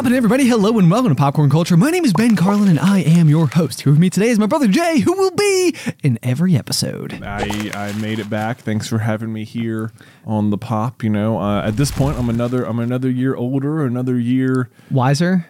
Poppin', everybody? Hello and welcome to Popcorn Culture. My name is Ben Carlin, and I am your host. Here with me today is my brother Jay, who will be in every episode. I, I made it back. Thanks for having me here on the pop. You know, uh, at this point, I'm another I'm another year older, another year Wiser?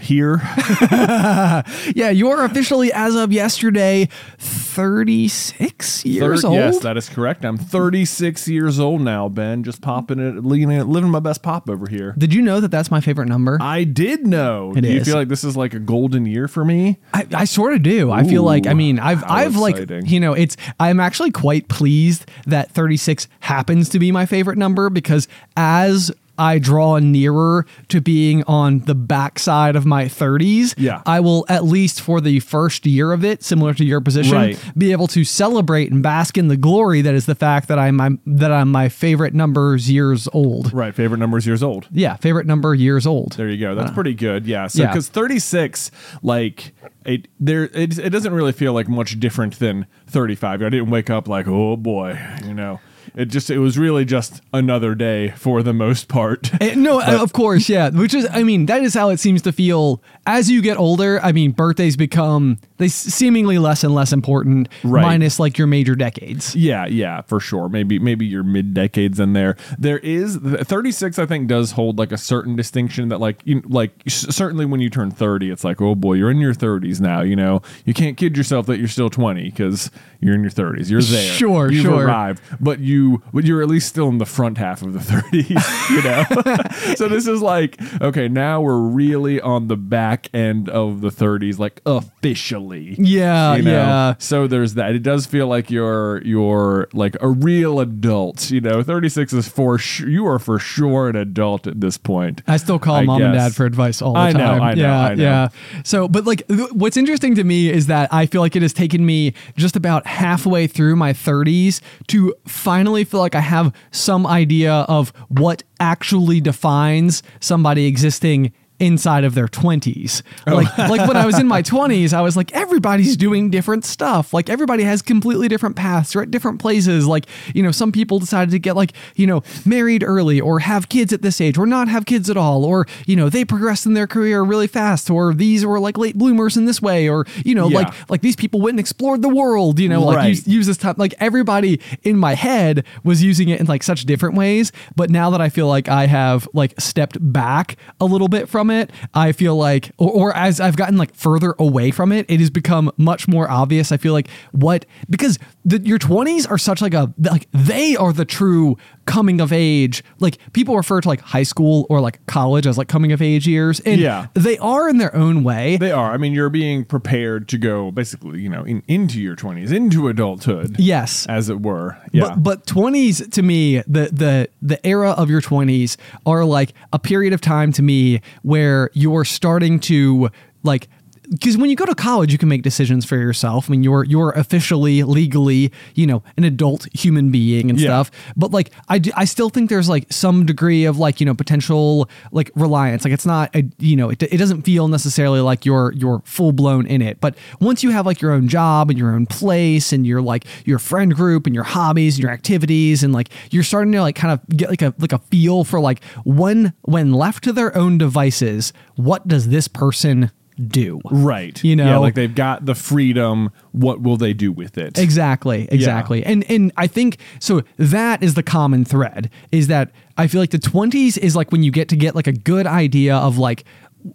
here. Yeah, you're officially, as of yesterday, 36 years Thir- old. Yes, that is correct. I'm 36 years old now, Ben. Just popping it, leaning, it, living my best pop over here. Did you know that that's my favorite number? I did know. It do you is. feel like this is like a golden year for me? I, I sort of do. I feel like I mean I've I've exciting. like you know it's I'm actually quite pleased that 36 happens to be my favorite number because as I draw nearer to being on the backside of my 30s, Yeah. I will at least for the first year of it, similar to your position, Right. be able to celebrate and bask in the glory that is the fact that I'm, I'm that I'm my favorite numbers years old. Right. Favorite numbers years old. Yeah, favorite number years old. There you go. That's uh, pretty good. Yeah. So Yeah. because 36, like it, there, it, it doesn't really feel like much different than 35. I didn't wake up like, oh boy, you know. It just, it was really just another day for the most part. Eh, no, uh, of course, yeah. Which is, I mean, that is how it seems to feel as you get older. I mean, birthdays become they seemingly less and less important, Right. minus like your major decades. Yeah, yeah, for sure. Maybe maybe your mid decades in there. There is 36 I think does hold like a certain distinction that like you like certainly when you turn 30 it's like oh boy, you're in your 30s now, you know. You can't kid yourself that you're still 20 cuz you're in your 30s. You're there. Sure, You've sure. arrived, but you but you're at least still in the front half of the 30s, you know. so this is like okay, now we're really on the back end of the 30s like officially Yeah, you know? yeah. So there's that. It does feel like you're you're like a real adult. You know, 36 is for sure. You are for sure an adult at this point. I still call I mom and dad for advice all the I know, time. I know, yeah, I know. yeah. So, but like, th- what's interesting to me is that I feel like it has taken me just about halfway through my 30s to finally feel like I have some idea of what actually defines somebody existing inside of their 20s. Oh. Like like when I was in my 20s, I was like everybody's doing different stuff. Like everybody has completely different paths. They're at different places. Like, you know, some people decided to get like, you know, married early or have kids at this age or not have kids at all or, you know, they progressed in their career really fast or these were like late bloomers in this way or, you know, Yeah. like like these people went and explored the world, you know, like Right. use, use this time like everybody in my head was using it in like such different ways, but now that I feel like I have like stepped back a little bit from it, I feel like or, or as I've gotten like further away from it, it has become much more obvious. I feel like what because the, your 20s are such like a like they are the true coming of age. Like people refer to like high school or like college as like coming of age years and Yeah. they are in their own way. They are. I mean, you're being prepared to go basically, you know, in, into your 20s, into adulthood. yes. As it were. Yeah. But but twenties to me, the the the era of your twenties are like a period of time to me where you're starting to like because when you go to college, you can make decisions for yourself. I mean, you're you're officially legally, you know, an adult human being and Yeah. stuff. But like, I do, I still think there's like some degree of like you know potential like reliance. Like it's not a, you know it, it doesn't feel necessarily like you're you're full blown in it. But once you have like your own job and your own place and your like your friend group and your hobbies and your activities and like you're starting to like kind of get like a like a feel for like when when left to their own devices, what does this person do? Right. You know? yeah, like they've got the freedom. What will they do with it? Exactly, exactly. And and I think so that is the common thread is that I feel like the 20s is like when you get to get like a good idea of like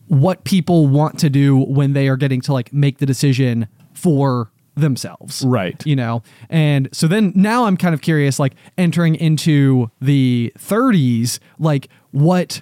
what people want to do when they are getting to like make the decision for themselves. Right. You know. And so then now I'm kind of curious like entering into the 30s like what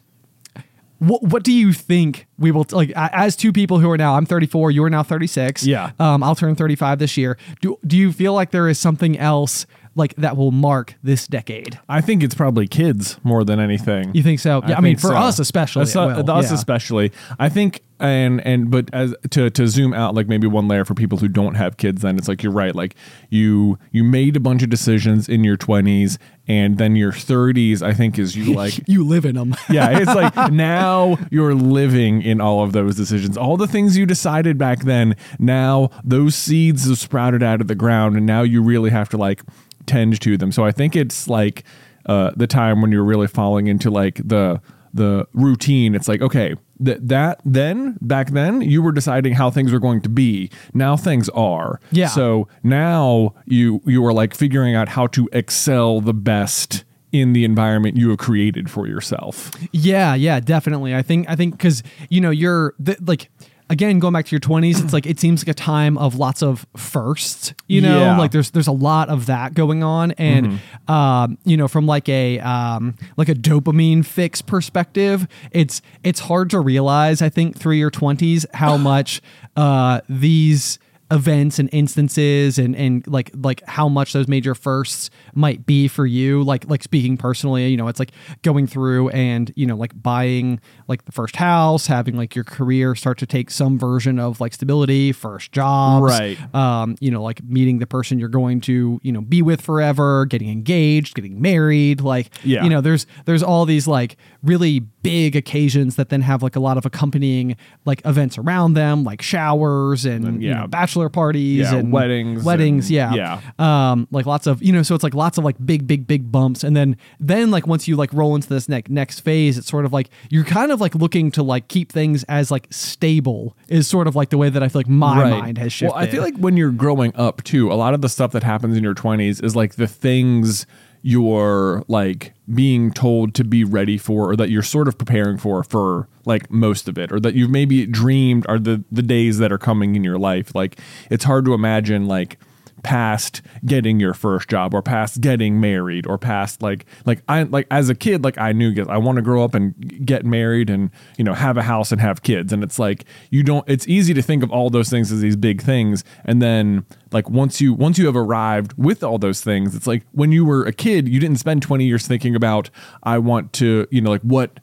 what what do you think we will like as two people who are now I'm 34 you are now 36 Yeah. um I'll turn 35 this year do do you feel like there is something else like that will mark this decade I think it's probably kids more than anything. you think so yeah I, mean for so. us especially Us, will. us Yeah. especially. I think and and but as to to zoom out like maybe one layer for people who don't have kids then it's like you're right like you you made a bunch of decisions in your 20s and then your 30s I think is you like you live in them yeah, it's like now you're living in all of those decisions. All the things you decided back then, now those seeds have sprouted out of the ground, and now you really have to like tend to them. So I think it's like uh, the time when you're really falling into like the the routine. It's like okay, th- that then back then you were deciding how things were going to be. Now things are. Yeah. So now you you are like figuring out how to excel the best in the environment you have created for yourself. Yeah, yeah, definitely. I think I think because you know you're the, like again going back to your 20s it's like it seems like a time of lots of firsts you know? Yeah. like there's there's a lot of that going on. And um you know from like a um like a dopamine fix perspective it's it's hard to realize i think through your 20s how much uh these events and instances and and like like how much those major firsts might be for you like like speaking personally you know it's like going through and you know like buying like the first house having like your career start to take some version of like stability first jobs Right. um you know like meeting the person you're going to you know be with forever getting engaged getting married like Yeah. you know there's there's all these like really big occasions that then have like a lot of accompanying like events around them like showers and, you yeah. know, bachelor parties Yeah, and weddings weddings and- yeah. yeah. um like lots of you know so it's like lots of like big big big bumps. And then then like once you like roll into this next next phase it's sort of like you're kind of like looking to like keep things as like stable is sort of like the way that I feel like my mind has shifted Well, I feel like when you're growing up too, a lot of the stuff that happens in your 20s is like the things you're like being told to be ready for or that you're sort of preparing for for like most of it or that you've maybe dreamed are the the days that are coming in your life. Like it's hard to imagine like past getting your first job or past getting married or past like like I like as a kid like I knew I want to grow up and get married and you know have a house and have kids. And it's like you don't it's easy to think of all those things as these big things. And then like once you once you have arrived with all those things it's like when you were a kid you didn't spend 20 years thinking about I want to you know like what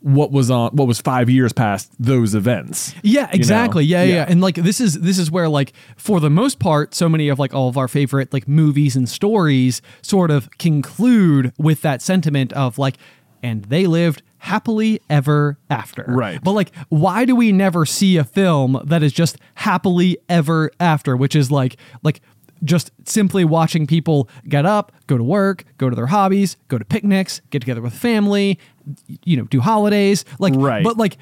what was on what was 5 years past those events Yeah, you know? exactly. Yeah, yeah, yeah. And like this is this is where like for the most part, so many of like all of our favorite like movies and stories sort of conclude with that sentiment of like, and they lived happily ever after. Right. But like, why do we never see a film that is just happily ever after, which is like like just simply watching people get up, go to work, go to their hobbies, go to picnics, get together with family, you know, do holidays, like Right. but like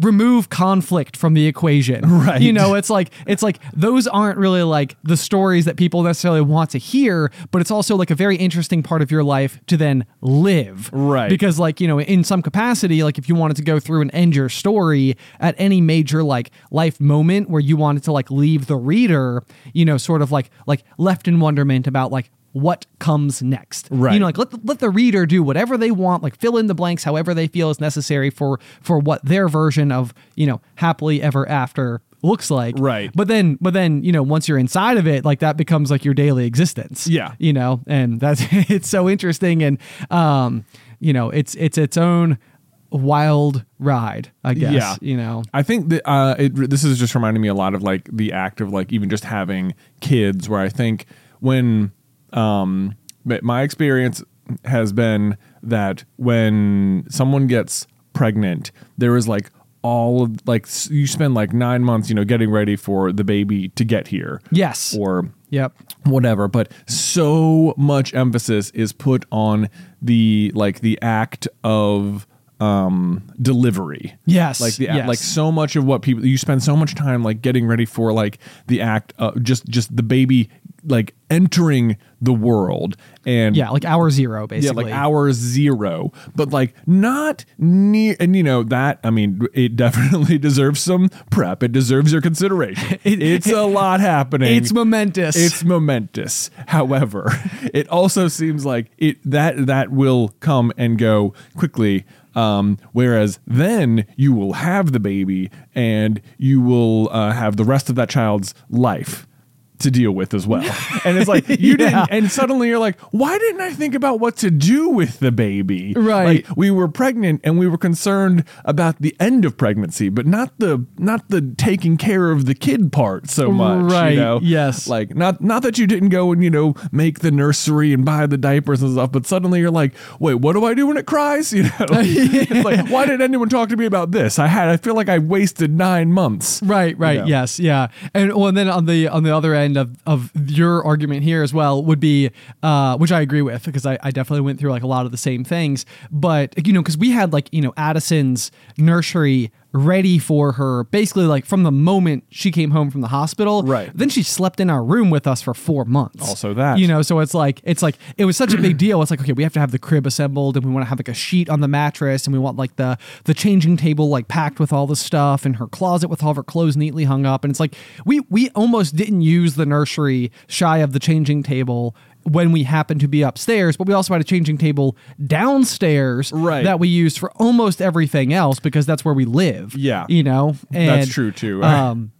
remove conflict from the equation. Right. You know, it's like it's like those aren't really like the stories that people necessarily want to hear, but it's also like a very interesting part of your life to then live. Right. Because like, you know, in some capacity, like if you wanted to go through and end your story at any major like life moment where you wanted to like leave the reader, you know, sort of like like left in wonderment about like what comes next. Right. You know, like let the, let the reader do whatever they want, like fill in the blanks however they feel is necessary for for what their version of you know happily ever after looks like. Right. But then but then you know once you're inside of it, like that becomes like your daily existence. Yeah. You know, and that's it's so interesting and um you know it's it's its own wild ride, I guess. Yeah. You know. I think that uh, it, this is just reminding me a lot of like the act of like even just having kids, where I think when um, but my experience has been that when someone gets pregnant, there is like all of like you spend like nine months, you know, getting ready for the baby to get here. Yes. Or Yep. whatever but so much emphasis is put on the like the act of um delivery Yes, like the yes. like so much of what people you spend so much time like getting ready for like the act of just just the baby like entering the world and Yeah, like hour zero, basically. yeah, like hour zero, but like not near. And you know that I mean, it definitely deserves some prep. It deserves your consideration. It- it's a lot happening. It's momentous. It's momentous. However, it also seems like it that that will come and go quickly. Um, whereas then you will have the baby and you will uh, have the rest of that child's life to deal with as well. And it's like you Yeah. didn't and suddenly you're like, why didn't I think about what to do with the baby? Right. Like we were pregnant and we were concerned about the end of pregnancy, but not the not the taking care of the kid part so much. Right, You know? yes. Like not not that you didn't go and, you know, make the nursery and buy the diapers and stuff, but suddenly you're like, wait, what do I do when it cries? You know? It's like, why did anyone talk to me about this? I had I feel like I wasted nine months. Right, right, know? yes, yeah, and well, and then on the on the other end of of your argument here as well would be, uh, which I agree with because I, I definitely went through like a lot of the same things, but you know, because we had like you know Addison's nursery ready for her basically like from the moment she came home from the hospital Right. then she slept in our room with us for four months Also that. you know so it's like it's like it was such a big deal it's like okay we have to have the crib assembled and we want to have like a sheet on the mattress and we want like the the changing table like packed with all the stuff and her closet with all of her clothes neatly hung up and it's like we we almost didn't use the nursery shy of the changing table when we happened to be upstairs but we also had a changing table downstairs Right. that we used for almost everything else because that's where we live Yeah. you know and That's true, too. um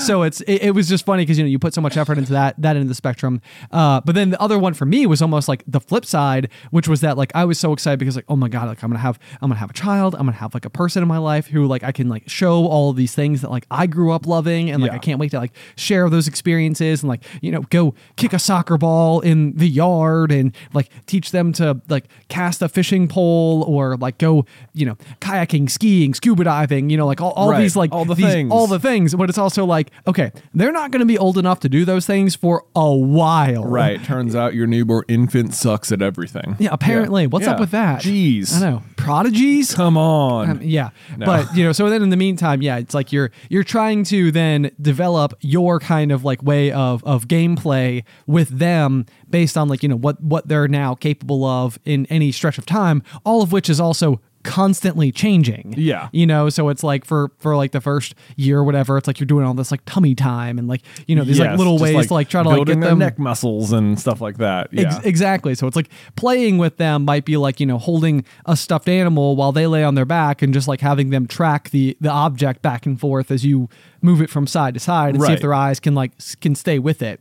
so it's it, it was just funny because you know you put so much effort into that that end of the spectrum uh but then the other one for me was almost like the flip side which was that like i was so excited because like oh my god like i'm gonna have i'm gonna have a child i'm gonna have like a person in my life who like i can like show all these things that like i grew up loving and like Yeah. i can't wait to like share those experiences and like you know go kick a soccer ball in the yard and like teach them to like cast a fishing pole or like go you know kayaking skiing scuba diving you know like all, all Right. these like All the these- things. all the things, but it's also like, okay, they're not going to be old enough to do those things for a while. Right. Turns out your newborn infant sucks at everything. Yeah, apparently. What's up with that? Jeez. I know. Prodigies? Come on. Um, yeah. No. But, you know, so then in the meantime, yeah, it's like you're you're trying to then develop your kind of like way of of gameplay with them based on like, you know, what what they're now capable of in any stretch of time, all of which is also constantly changing. Yeah. You know, so it's like for for like the first year or whatever, it's like you're doing all this like tummy time and like, you know, these like little ways to like try to like get their them neck muscles and stuff like that. Yeah. Ex- exactly. So it's like playing with them might be like, you know, holding a stuffed animal while they lay on their back and just like having them track the the object back and forth as you move it from side to side and see if their eyes can like can stay with it.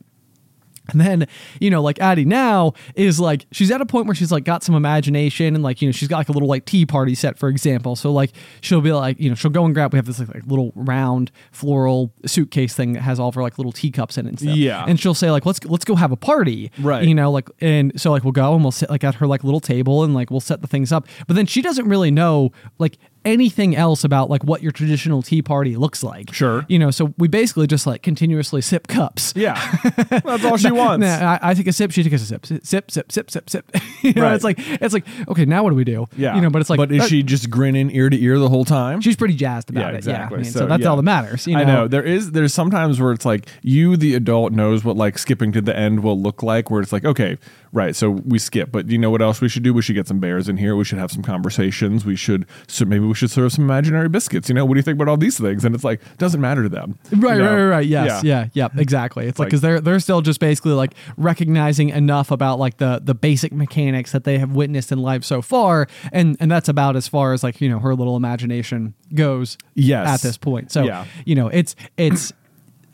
And then, you know, like Addie now is like, she's at a point where she's like got some imagination and like, you know, she's got like a little like tea party set, for example. So like she'll be like, you know, she'll go and grab, we have this like, like little round floral suitcase thing that has all of her like little teacups in it and stuff. Yeah. And she'll say like, let's, let's go have a party. Right. You know, like, and so like we'll go and we'll sit like at her like little table and like we'll set the things up. But then she doesn't really know like anything else about like what your traditional tea party looks like. Sure. You know, so we basically just like continuously sip cups. Yeah. That's all she wants. Nah, I, I take a sip. She takes a sip. Sip, sip, sip, sip, sip, sip. you know, Right. it's like it's like okay, now what do we do? Yeah. you know, but it's like, But is uh, she just grinning ear to ear the whole time? She's pretty jazzed about yeah, it. Yeah, I mean, so, So, that's yeah. all that matters. You know? I know there is there's sometimes where it's like you the adult knows what like skipping to the end will look like where it's like okay right so we skip but you know what else we should do we should get some bears in here we should have some conversations we should so maybe we should serve some imaginary biscuits you know what do you think about all these things and it's like doesn't matter to them Right, you know? right, right, right. Yes, yeah, yeah, exactly. It's like Like- because they're they're still just basically like recognizing enough about like the the basic mechanics that they have witnessed in life so far, and and that's about as far as like you know her little imagination goes. Yes. at this point. So Yeah. you know it's it's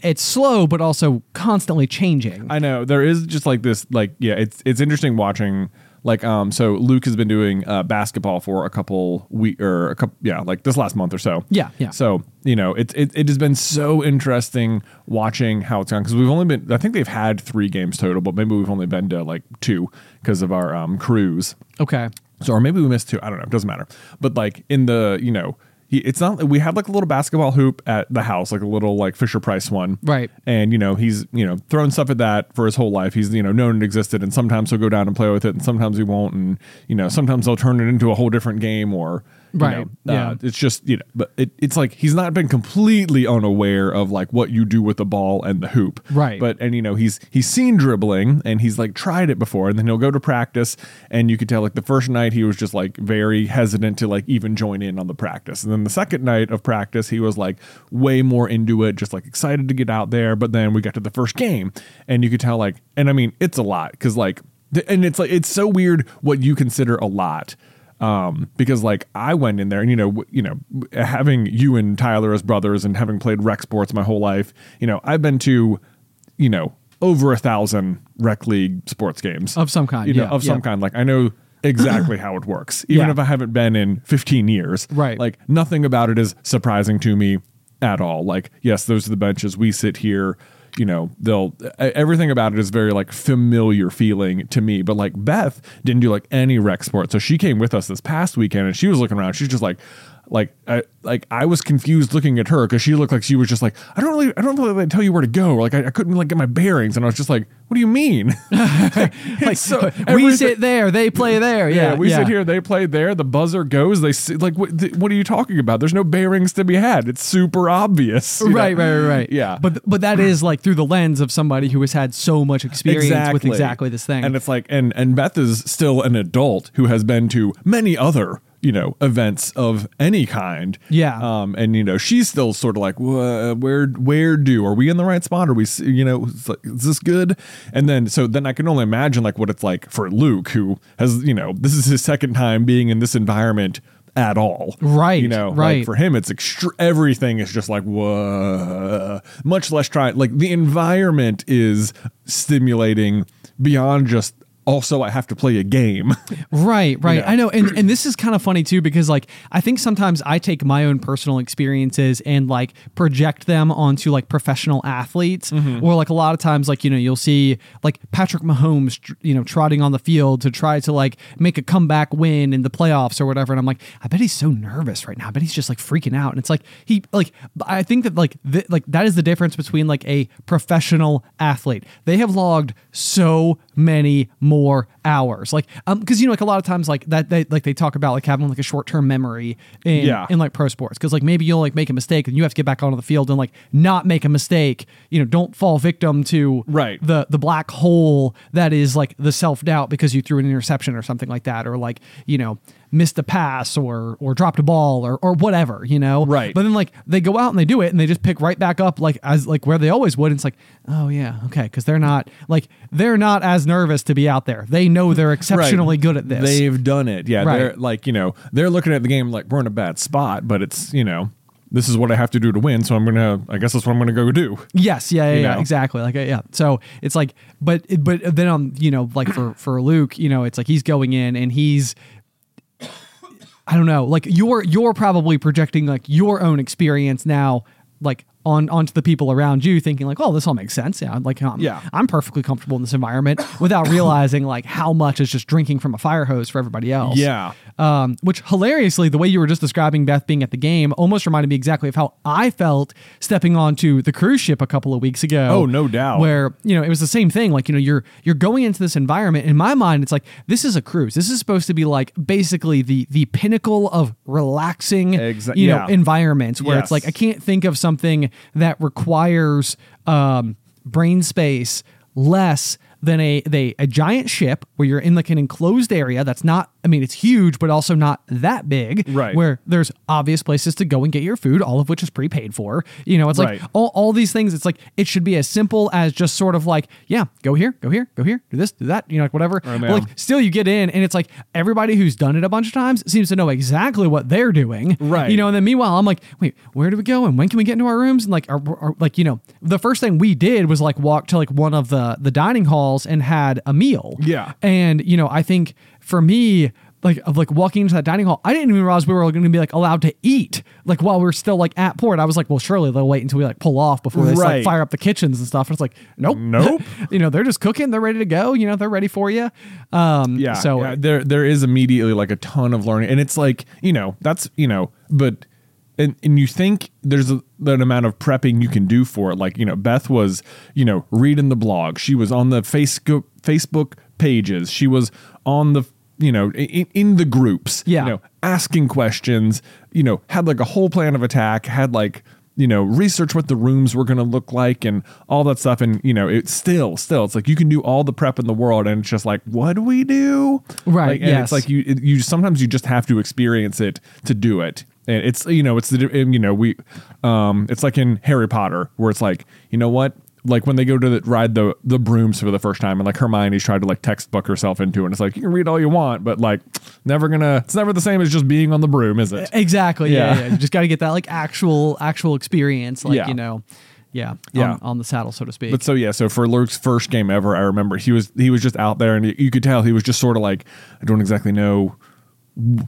it's slow, but also constantly changing. I know there is just like this like yeah it's it's interesting watching like um so luke has been doing uh, basketball for a couple week or a couple yeah like this last month or so Yeah, yeah. so you know it, it, it has been so interesting watching how it's gone because we've only been i think they've had three games total but maybe we've only been to like two because of our um cruise Okay. so, or maybe we missed two. I don't know. It doesn't matter. But like in the, you know, he, it's not. We had like a little basketball hoop at the house, like a little like Fisher Price one, Right. And you know, he's you know throwing stuff at that for his whole life. He's you know known it existed, and sometimes he'll go down and play with it, and sometimes he won't, and you know sometimes they'll turn it into a whole different game, or Right. know, Yeah. uh, it's just you know, but it, it's like he's not been completely unaware of like what you do with the ball and the hoop, Right. But and you know he's he's seen dribbling and he's like tried it before, and then he'll go to practice, and you could tell like the first night he was just like very hesitant to like even join in on the practice, and then the second night of practice he was like way more into it, just like excited to get out there. But then we got to the first game, and you could tell like, and I mean it's a lot because like, and it's like it's so weird what you consider a lot um, because like I went in there and you know w- you know having you and Tyler as brothers and having played rec sports my whole life, you know I've been to you know over a thousand rec league sports games Of some kind, you know, yeah, of some kind. Like I know exactly how it works, even Yeah. if I haven't been in 15 years. Right. Like nothing about it is surprising to me at all. Like yes, those are the benches. We sit here. You know, they'll everything about it is very like familiar feeling to me. But like Beth didn't do like any rec sport, so she came with us this past weekend, and she was looking around. She's just like, like, I, like I was confused looking at her because she looked like she was just like, I don't really, I don't really tell you where to go. Like I, I couldn't like get my bearings, and I was just like, what do you mean? like so, we sit there, they play there. Yeah, yeah, we yeah. sit here. They play there. The buzzer goes. They see, like, what, th- what are you talking about? There's no bearings to be had. It's super obvious. know? Right, right, right, right. Yeah. but but that is like through the lens of somebody who has had so much experience with exactly this thing. And it's like, and and Beth is still an adult who has been to many other you know events of any kind. Yeah. Um, and you know she's still sort of like, where where do are we in the right spot? Are we you know it's like, is this good? And then so then I can only imagine like what it's like for Luke who has you know this is his second time being in this environment at all. Right, You know, right. Like for him, it's extre- everything is just like whoa. Much less trying. Like the environment is stimulating beyond just. Also, I have to play a game. Right, right. know? I know. And and this is kind of funny too because like I think sometimes I take my own personal experiences and like project them onto like professional athletes Mm-hmm. or like a lot of times like you know you'll see like Patrick Mahomes you know trotting on the field to try to like make a comeback win in the playoffs or whatever and I'm like I bet he's so nervous right now. I bet he's just like freaking out and it's like he like I think that like th- like that is the difference between like a professional athlete. They have logged so many more hours. Like um because you know like a lot of times like that they like they talk about like having like a short-term memory in Yeah. in like pro sports because like maybe you'll like make a mistake and you have to get back onto the field and like not make a mistake you know don't fall victim to Right. the the black hole that is like the self-doubt because you threw an interception or something like that or like you know missed a pass or or dropped a ball or or whatever you know Right. but then like they go out and they do it and they just pick right back up like as like where they always would and it's like oh yeah okay because they're not like they're not as nervous to be out there they know they're exceptionally good at this They've done it. Yeah. Right. They're like, you know, they're looking at the game like we're in a bad spot, but it's, you know, this is what I have to do to win. So I'm going to, I guess that's what I'm going to go do. Yes, yeah, yeah, You yeah, exactly. Like, yeah. So it's like, but, but then on, you know, like for for Luke, you know, it's like he's going in and he's, I don't know, like you're you're probably projecting like your own experience now, like on onto the people around you, thinking like, oh, this all makes sense. Yeah, like I'm, Yeah. I'm perfectly comfortable in this environment without realizing like how much is just drinking from a fire hose for everybody else. Yeah. Um, which hilariously, the way you were just describing Beth being at the game almost reminded me exactly of how I felt stepping onto the cruise ship a couple of weeks ago. Oh, no doubt. Where you know it was the same thing. Like you know you're you're going into this environment. In my mind, it's like this is a cruise. This is supposed to be like basically the the pinnacle of relaxing, Exa- you know, yeah. environments where it's like I can't think of something that requires um, brain space less than a they a giant ship where you're in like an enclosed area that's not I mean, it's huge, but also not that big. Right. Where there's obvious places to go and get your food, all of which is prepaid for. You know, it's like all, all these things. It's like it should be as simple as just sort of like, yeah, go here, go here, go here, do this, do that. You know, like whatever. Right, but like still, you get in, and it's like everybody who's done it a bunch of times seems to know exactly what they're doing. Right. You know, and then meanwhile, I'm like, wait, where do we go, and when can we get into our rooms? And like, are, are like you know, the first thing we did was like walk to like one of the the dining halls and had a meal. Yeah. And you know, I think for me, like of like walking into that dining hall, I didn't even realize we were going to be like allowed to eat like while we are still like at port. I was like, well, surely they'll wait until we like pull off before they like, fire up the kitchens and stuff. And it's like, nope, Nope. you know, they're just cooking. They're ready to go. You know, they're ready for you. Um, yeah So yeah, there there is immediately like a ton of learning and it's like you know that's you know but and, and you think there's a, an amount of prepping you can do for it like you know beth was you know reading the blog she was on the facebook facebook pages she was on the you know in, in the groups Yeah. you know asking questions you know had like a whole plan of attack had like you know research what the rooms were going to look like and all that stuff and you know it's still still it's like you can do all the prep in the world and it's just like what do we do Right, like, and yes. it's like you you sometimes you just have to experience it to do it and it's you know it's the you know we um it's like in harry potter where it's like you know what like when they go to the, ride the the brooms for the first time and like Hermione's tried to like textbook herself into it and it's like you can read all you want but like never gonna it's never the same as just being on the broom is it Exactly. Yeah. Yeah. yeah. You just got to get that like actual actual experience, like Yeah. you know, yeah, Yeah. on, on the saddle, so to speak. But so yeah, so for Luke's first game ever, I remember he was he was just out there, and you, you could tell he was just sort of like I don't exactly know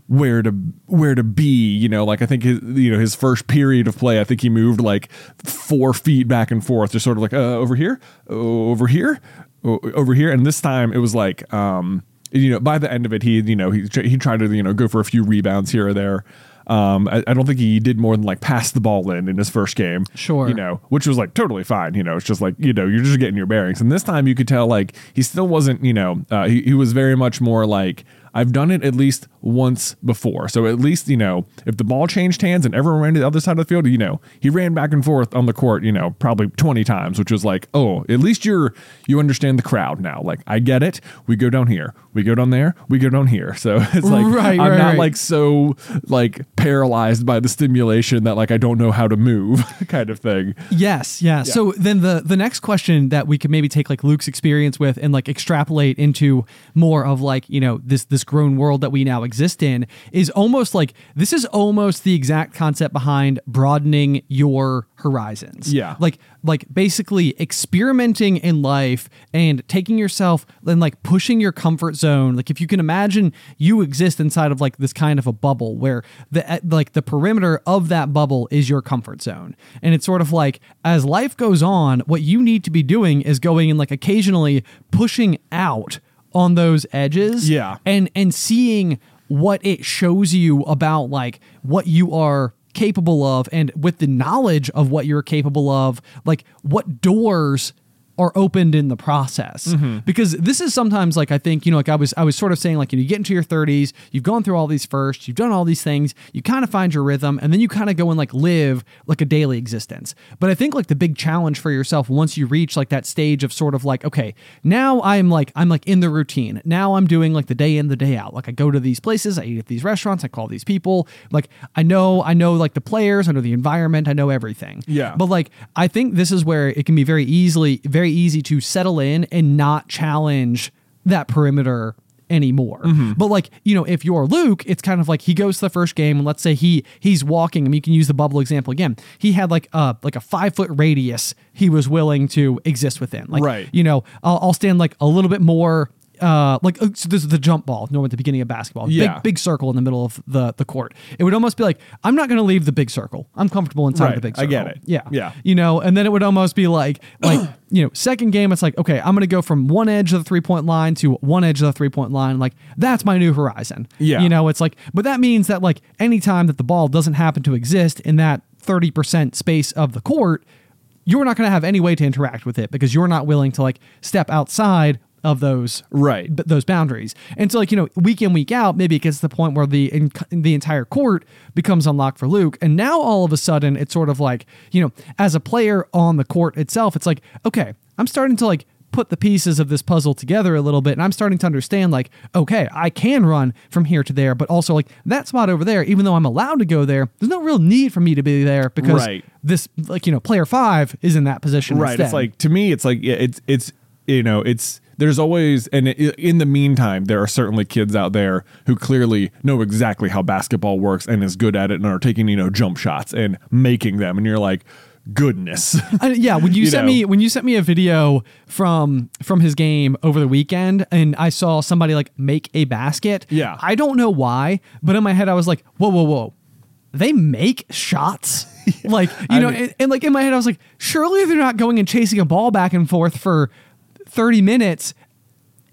where to where to be. You know, like I think his you know his first period of play, I think he moved like four feet back and forth, just sort of like uh, over here, over here, over here, and this time it was like um you know by the end of it he you know he he tried to you know go for a few rebounds here or there. Um, I, I don't think he did more than like pass the ball in in his first game. Sure. You know, which was like totally fine. You know, it's just like, you know, you're just getting your bearings. And this time you could tell like he still wasn't, you know, uh, he, he was very much more like, I've done it at least once before. So at least, you know, if the ball changed hands and everyone ran to the other side of the field, you know, he ran back and forth on the court, you know, probably 20 times, which was like, oh, at least you're, you understand the crowd now. Like, I get it. We go down here, we go down there, we go down here. So it's like, Right, I'm right, not right. like so like paralyzed by the stimulation that like I don't know how to move kind of thing. Yes, yeah. So then the the next question that we could maybe take like Luke's experience with and like extrapolate into more of like, you know, this this grown world that we now exist in is almost like this is almost the exact concept behind broadening your horizons. Yeah. Like like basically experimenting in life and taking yourself and like pushing your comfort zone. Like if you can imagine you exist inside of like this kind of a bubble where the eh, like the perimeter of that bubble is your comfort zone. And it's sort of like as life goes on, what you need to be doing is going and like occasionally pushing out on those edges Yeah. and and seeing what it shows you about like what you are capable of and with the knowledge of what you're capable of like what doors are opened in the process. Mm-hmm. because this is sometimes like i think you know like i was i was sort of saying like you, know, you get into your 30s you've gone through all these firsts you've done all these things you kind of find your rhythm and then you kind of go and like live like a daily existence. But i think like the big challenge for yourself once you reach like that stage of sort of like okay now i'm like i'm like in the routine. Now i'm doing like the day in the day out. Like i go to these places i eat at these restaurants i call these people. Like i know i know like the players i know the environment i know everything. Yeah. but like I think this is where it can be very easily very easy to settle in and not challenge that perimeter anymore. Mm-hmm. But like, you know, if you're Luke, it's kind of like he goes to the first game and let's say he he's walking, I mean you can use the bubble example again. He had like a like a five foot radius he was willing to exist within. Like Right. you know, I'll, I'll stand like a little bit more uh, like uh, so this is the jump ball, know, at the beginning of basketball, Yeah. big big circle in the middle of the the court. It would almost be like I'm not going to leave the big circle. I'm comfortable inside Right. the big circle. I get it. Yeah, Yeah. you know, and then it would almost be like like you know, second game it's like okay, I'm going to go from one edge of the three point line to one edge of the three point line. Like that's my new horizon. Yeah. you know, it's like, but that means that like any time that the ball doesn't happen to exist in that thirty percent space of the court, you're not going to have any way to interact with it because you're not willing to like step outside of those Right. b- those boundaries. And so, like you know, week in week out, maybe it gets to the point where the in, the entire court becomes unlocked for Luke, and now all of a sudden, it's sort of like you know, as a player on the court itself, it's like okay, I'm starting to like put the pieces of this puzzle together a little bit and I'm starting to understand like okay I can run from here to there but also like that spot over there even though I'm allowed to go there there's no real need for me to be there because Right. this like you know player 5 is in that position right instead. it's like to me it's like yeah, it's it's you know it's there's always and in the meantime there are certainly kids out there who clearly know exactly how basketball works and is good at it and are taking you know jump shots and making them and you're like goodness I, yeah, when you, You sent know. me when you sent me a video from from his game over the weekend, and I saw somebody like make a basket. Yeah. I don't know why, but in my head I was like, whoa, whoa, whoa, they make shots. Like you I know, mean- and, and like in my head I was like, surely they're not going and chasing a ball back and forth for thirty minutes.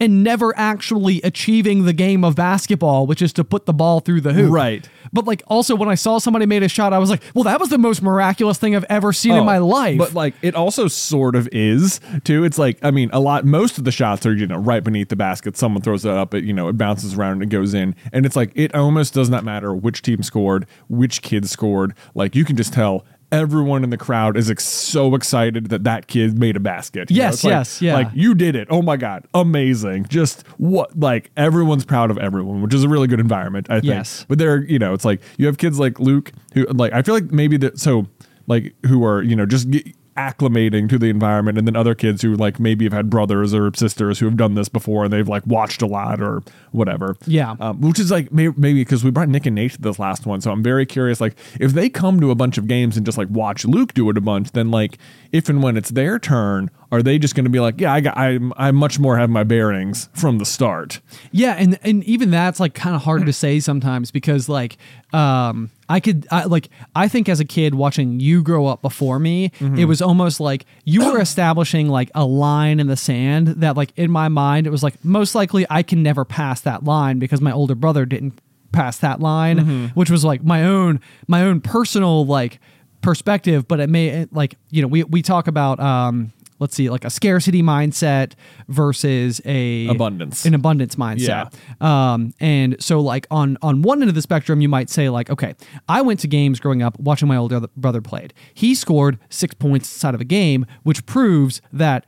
And never actually achieving the game of basketball, which is to put the ball through the hoop. Right. But like also when I saw somebody made a shot, I was like, well, that was the most miraculous thing I've ever seen in Oh, my life. But like it also sort of is too. It's like I mean, a lot most of the shots are, you know, right beneath the basket. Someone throws it up, it you know, it bounces around and it goes in. And it's like it almost does not matter which team scored, which kid scored. Like you can just tell everyone in the crowd is ex- so excited that that kid made a basket. You know, Yes, like- yes, yeah. Like you did it. Oh my god, amazing. Just what like everyone's proud of everyone, which is a really good environment, I think. Yes. But there, you know, it's like you have kids like Luke who like I feel like maybe that so like who are you know just get acclimating to the environment, and then other kids who like maybe have had brothers or sisters who have done this before and they've like watched a lot or whatever. Yeah. um, which is like may- maybe because we brought Nick and Nate to this last one, so I'm very curious. Like if they come to a bunch of games and just like watch Luke do it a bunch, then like if and when it's their turn, are they just going to be like, yeah, I got, I'm, I much more have my bearings from the start. Yeah, and and even that's like kind of hard to say sometimes because like um I could I, like I think as a kid watching you grow up before me, Mm-hmm. it was almost like you were establishing like a line in the sand that like in my mind it was like most likely I can never pass that line because my older brother didn't pass that line, Mm-hmm. which was like my own my own personal like perspective, but it may like you know we we talk about um let's see like a scarcity mindset versus a Abundance. an abundance mindset. Um, and so like on on one end of the spectrum, you might say like, okay, I went to games growing up watching my older brother played. He scored six points inside of a game, which proves that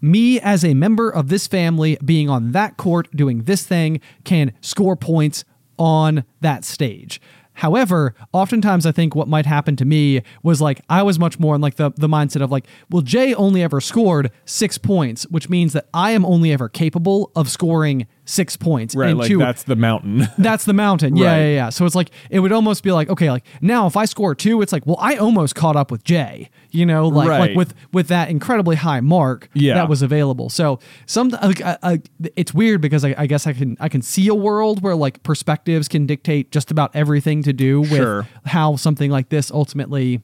me as a member of this family being on that court doing this thing can score points on that stage. However, oftentimes I think what might happen to me was like I was much more in like the, the mindset of like, well, Jay only ever scored six points, which means that I am only ever capable of scoring six points. Right, And like two- that's the mountain. that's the mountain. Yeah, Right. yeah, yeah. So it's like it would almost be like, okay, like now if I score two, it's like, well, I almost caught up with Jay. You know, like like with with that incredibly high mark Yeah. that was available. So some uh, like I, I, it's weird because I, I guess I can I can see a world where like perspectives can dictate just about everything to do with Sure. how something like this ultimately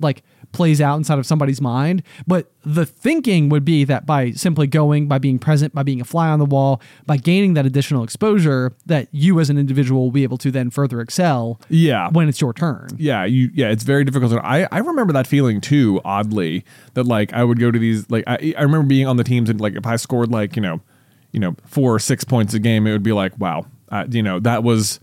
like plays out inside of somebody's mind. But the thinking would be that by simply going by being present by being a fly on the wall by gaining that additional exposure that you as an individual will be able to then further excel Yeah. when it's your turn. Yeah you yeah it's very difficult. I, I remember that feeling too oddly that like i would go to these like I, I remember being on the teams and like if i scored like you know you know four or six points a game it would be like wow uh, you know that was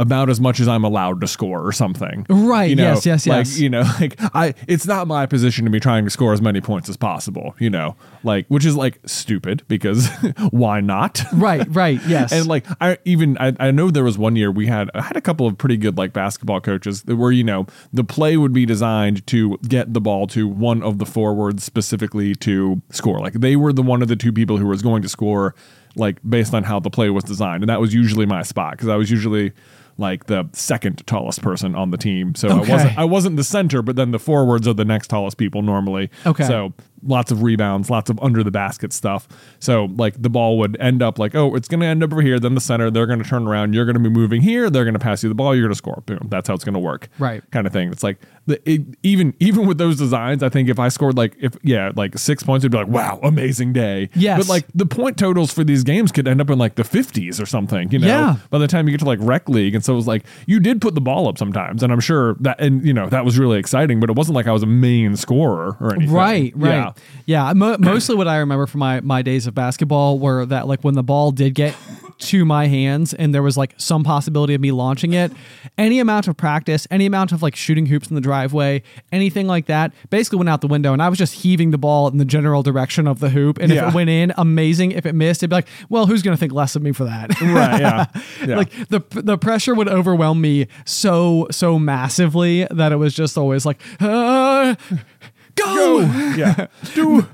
about as much as I'm allowed to score or something. Right, You know, yes, yes, like, yes. You know, like I it's not my position to be trying to score as many points as possible, you know. Like which is like stupid because why not? right right yes And like I even I, I know there was one year we had I had a couple of pretty good like basketball coaches that were you know the play would be designed to get the ball to one of the forwards specifically to score like they were the one of the two people who was going to score like based on how the play was designed and that was usually my spot because I was usually like the second tallest person on the team so Okay. I wasn't I wasn't the center but then the forwards are the next tallest people normally Okay. so lots of rebounds, lots of under the basket stuff. So like the ball would end up like, oh, it's going to end up over here. Then the center, they're going to turn around. You're going to be moving here. They're going to pass you the ball. You're going to score. Boom. That's how it's going to work. Right. Kind of thing. It's like the, it, even even with those designs, I think if I scored like if yeah like six points, it'd be like wow, amazing day. Yes. But like the point totals for these games could end up in like the 50s or something. You know. Yeah. By the time you get to like rec league, and so it was like you did put the ball up sometimes, and I'm sure that and you know that was really exciting, but it wasn't like I was a main scorer or anything. Right, right. Yeah. Yeah. Mo- mostly what I remember from my, my days of basketball were that like when the ball did get to my hands and there was like some possibility of me launching it, any amount of practice, any amount of like shooting hoops in the driveway, anything like that, basically went out the window. And I was just heaving the ball in the general direction of the hoop. And if it went in, amazing. If it missed, it'd be like, well, who's going to think less of me for that? Right, yeah. Yeah. like the the pressure would overwhelm me so so massively that it was just always like, uh, go. yeah. Do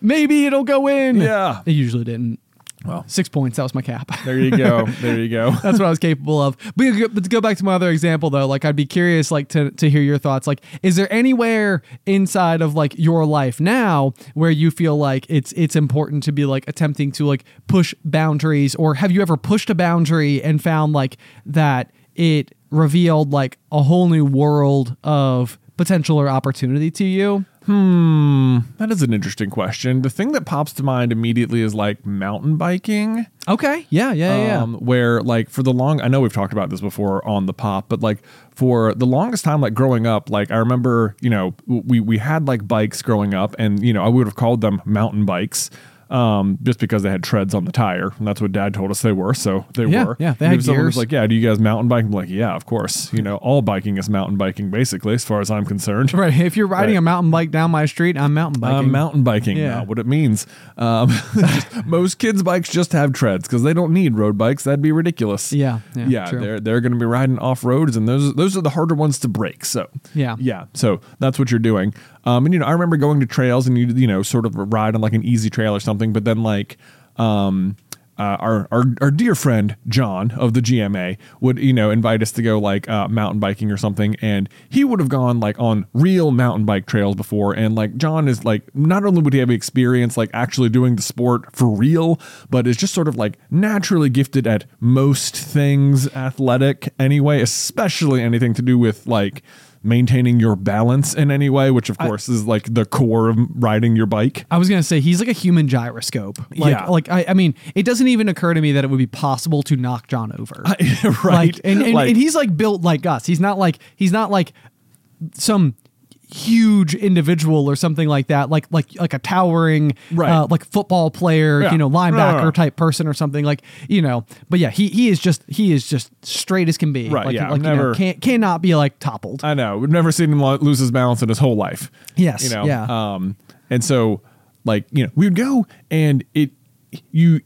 Maybe it'll go in. Yeah. It usually didn't. Well. six points. That was my cap. there you go. There you go. That's what I was capable of. But, but to go back to my other example though, like I'd be curious like to to hear your thoughts. Like, is there anywhere inside of like your life now where you feel like it's it's important to be like attempting to like push boundaries, or have you ever pushed a boundary and found like that it revealed like a whole new world of potential or opportunity to you? That is an interesting question. The thing that pops to mind immediately is like mountain biking. Okay. Yeah. Yeah. Yeah. um, where like for the long i know we've talked about this before on the pop but like for the longest time like growing up like i remember you know we we had like bikes growing up and you know i would have called them mountain bikes um, just because they had treads on the tire, and that's what Dad told us they were. So they Yeah, were. yeah, they had someone was like, "Yeah, do you guys mountain bike?" I'm like, "Yeah, of course." You know, all biking is mountain biking, basically, as far as I'm concerned. Right. If you're riding Right. a mountain bike down my street, I'm mountain biking. I'm mountain biking Yeah. now, what it means. Um, just- most kids' bikes just have treads because they don't need road bikes. That'd be ridiculous. Yeah, yeah, yeah. They're they're going to be riding off roads, and those those are the harder ones to break. So Yeah. yeah. So that's what you're doing. Um, and you know, I remember going to trails and you you know sort of ride on like an easy trail or something, but then like um. Uh, our, our our dear friend John of the GMA would you know invite us to go like uh, mountain biking or something, and he would have gone like on real mountain bike trails before, and like John is like not only would he have experience like actually doing the sport for real, but is just sort of like naturally gifted at most things athletic anyway, especially anything to do with like maintaining your balance in any way, which of course is like the core of riding your bike. I was gonna say he's like a human gyroscope. Like, Yeah. like I, I mean, it doesn't even occur to me that it would be possible to knock John over. right. Like, and, and, Like- and he's like built like us. He's not like he's not like some huge individual or something like that. Like like like a towering Right. uh, like football player, Yeah. you know, No, no, linebacker no. type person or something like you know. But yeah, he he is just he is just straight as can be. Right, Like, yeah, like you know, never- can't cannot be like toppled. I know. We've never seen him lose his balance in his whole life. Yes, You know. yeah. Um. And so, like, you know, we would go and it, you,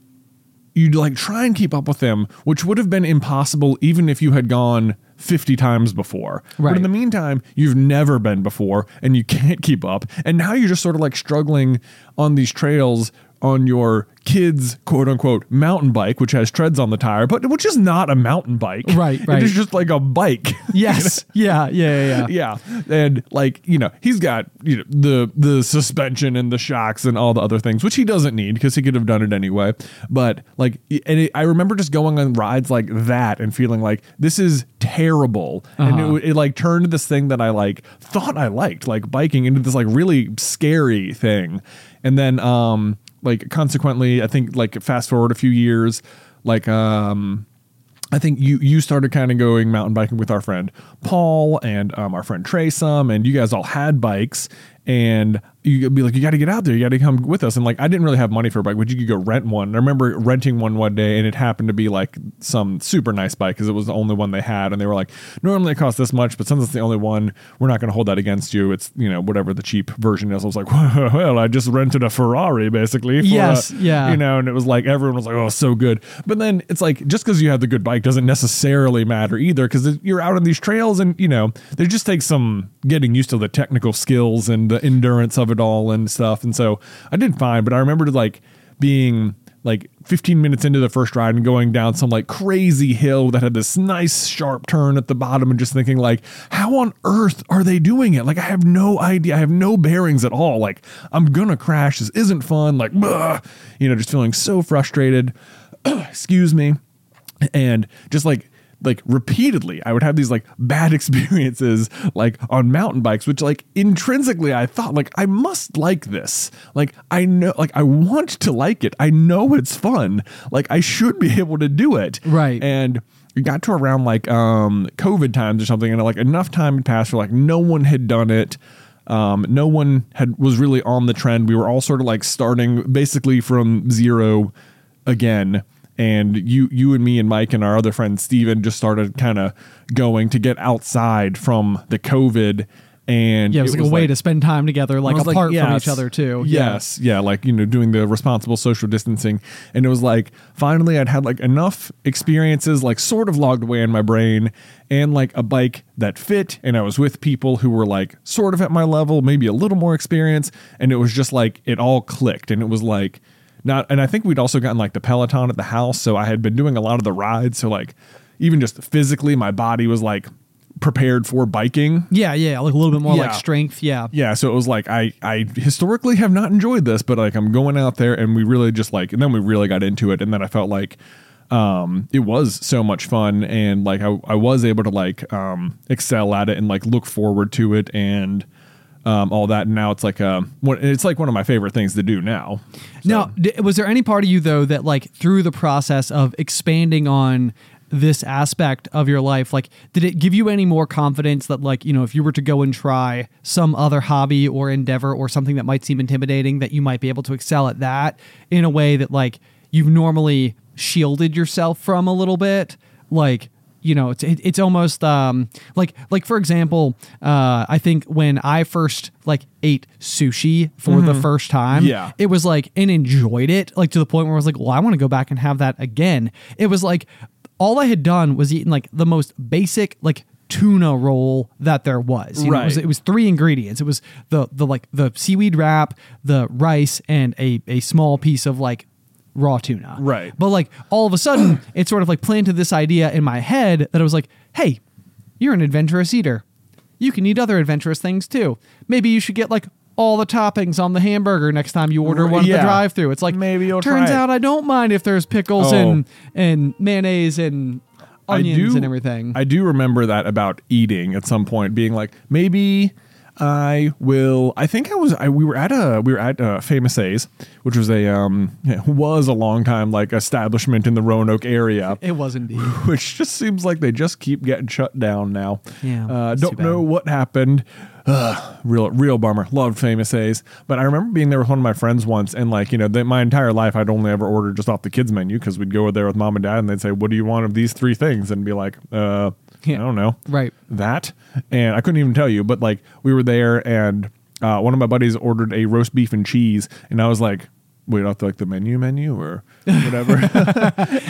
you'd like try and keep up with him, which would have been impossible even if you had gone. 50 times before. But in the meantime, you've never been before and you can't keep up. And now you're just sort of like struggling on these trails on your kid's quote unquote mountain bike, which has treads on the tire, but which is not a mountain bike. Right, It right. is just like a bike. Yes. yeah. Yeah. Yeah. yeah. yeah and like you know he's got you know the the suspension and the shocks and all the other things which he doesn't need because he could have done it anyway but like and it, i remember just going on rides like that and feeling like this is terrible and Uh-huh. it, it like turned this thing that i like thought i liked like biking into this like really scary thing and then um like consequently i think like fast forward a few years like um I think you you started kind of going mountain biking with our friend Paul and um, our friend Trey some, and you guys all had bikes, and you'd be like, you got to get out there, you got to come with us, and like I didn't really have money for a bike, but you could go rent one. I remember renting one one day, and it happened to be like some super nice bike because it was the only one they had, and they were like, normally it costs this much, but since it's the only one, we're not going to hold that against you. It's you know whatever the cheap version is. I was like, well, I just rented a Ferrari basically. For Yes, a- yeah. You know, and it was like everyone was like, "Oh, so good." But then it's like just because you have the good bike doesn't necessarily matter either, because you're out on these trails, and you know, they just take some getting used to the technical skills and the endurance of it all and stuff. And so I did fine, but I remember like being like 15 minutes into the first ride and going down some like crazy hill that had this nice sharp turn at the bottom and just thinking like how on earth are they doing it? Like i have no idea. I have no bearings at all. Like i'm gonna crash. This isn't fun. Like "Ugh," you know just feeling so frustrated. Excuse me. And just like like repeatedly i would have these like bad experiences like on mountain bikes which like intrinsically i thought like i must like this like i know like i want to like it i know it's fun like i should be able to do it Right. and it got to around like um covid times or something and like enough time had passed where like no one had done it um, no one had was really on the trend. We were all sort of like starting basically from zero again. And you you and me and Mike and our other friend Steven just started kind of going to get outside from the COVID and Yeah, it was like a way to spend time together, like I was apart from each other too. Yeah. Yes, yeah. like you know, doing the responsible social distancing, and it was like finally I'd had like enough experiences, like sort of logged away in my brain, and like a bike that fit, and I was with people who were like sort of at my level, maybe a little more experience, and it was just like it all clicked, and it was like not, and I think we'd also gotten like the Peloton at the house, so I had been doing a lot of the rides, so like even just physically, my body was like prepared for biking Yeah, yeah, like a little bit more like strength. Yeah. yeah so it was like i i historically have not enjoyed this but like i'm going out there and we really just like and then we really got into it and then i felt like um it was so much fun and like i, I was able to like um excel at it and like look forward to it and um all that and now it's like um it's like one of my favorite things to do now Now, d- was there any part of you though that like through the process of expanding on this aspect of your life, like did it give you any more confidence that like, you know, if you were to go and try some other hobby or endeavor or something that might seem intimidating that you might be able to excel at that in a way that like you've normally shielded yourself from a little bit? Like you know it's it, it's almost um like like for example uh i think when i first like ate sushi for the first time Yeah. it was like and enjoyed it like to the point where i was like well i want to go back and have that again it was like all i had done was eaten like the most basic like tuna roll that there was you know, it was Right. it was three ingredients it was the the like the seaweed wrap the rice and a a small piece of like raw tuna Right. but like all of a sudden, it sort of like planted this idea in my head that I was like, hey, you're an adventurous eater. You can eat other adventurous things too. Maybe you should get like all the toppings on the hamburger next time you order one at the drive-through. It's like Maybe you'll turns out I don't mind if there's pickles Oh. and and mayonnaise and onions do, and everything. I do remember that about eating at some point, being like, maybe I will. I think I was. I, we were at a we were at uh, Famous A's, which was a um was a long time like establishment in the Roanoke area. it was indeed. Which just seems like they just keep getting shut down now. Yeah, uh, don't know what happened. Ugh, real, real bummer. Loved Famous A's, but I remember being there with one of my friends once, and like you know, they, my entire life I'd only ever ordered just off the kids menu because we'd go there with mom and dad, and they'd say, "What do you want of these three things?" and be like, "Uh. I don't know, Right. that," and I couldn't even tell you, but like we were there, and uh, one of my buddies ordered a roast beef and cheese, and I was like. Wait, off the, like the menu menu or whatever,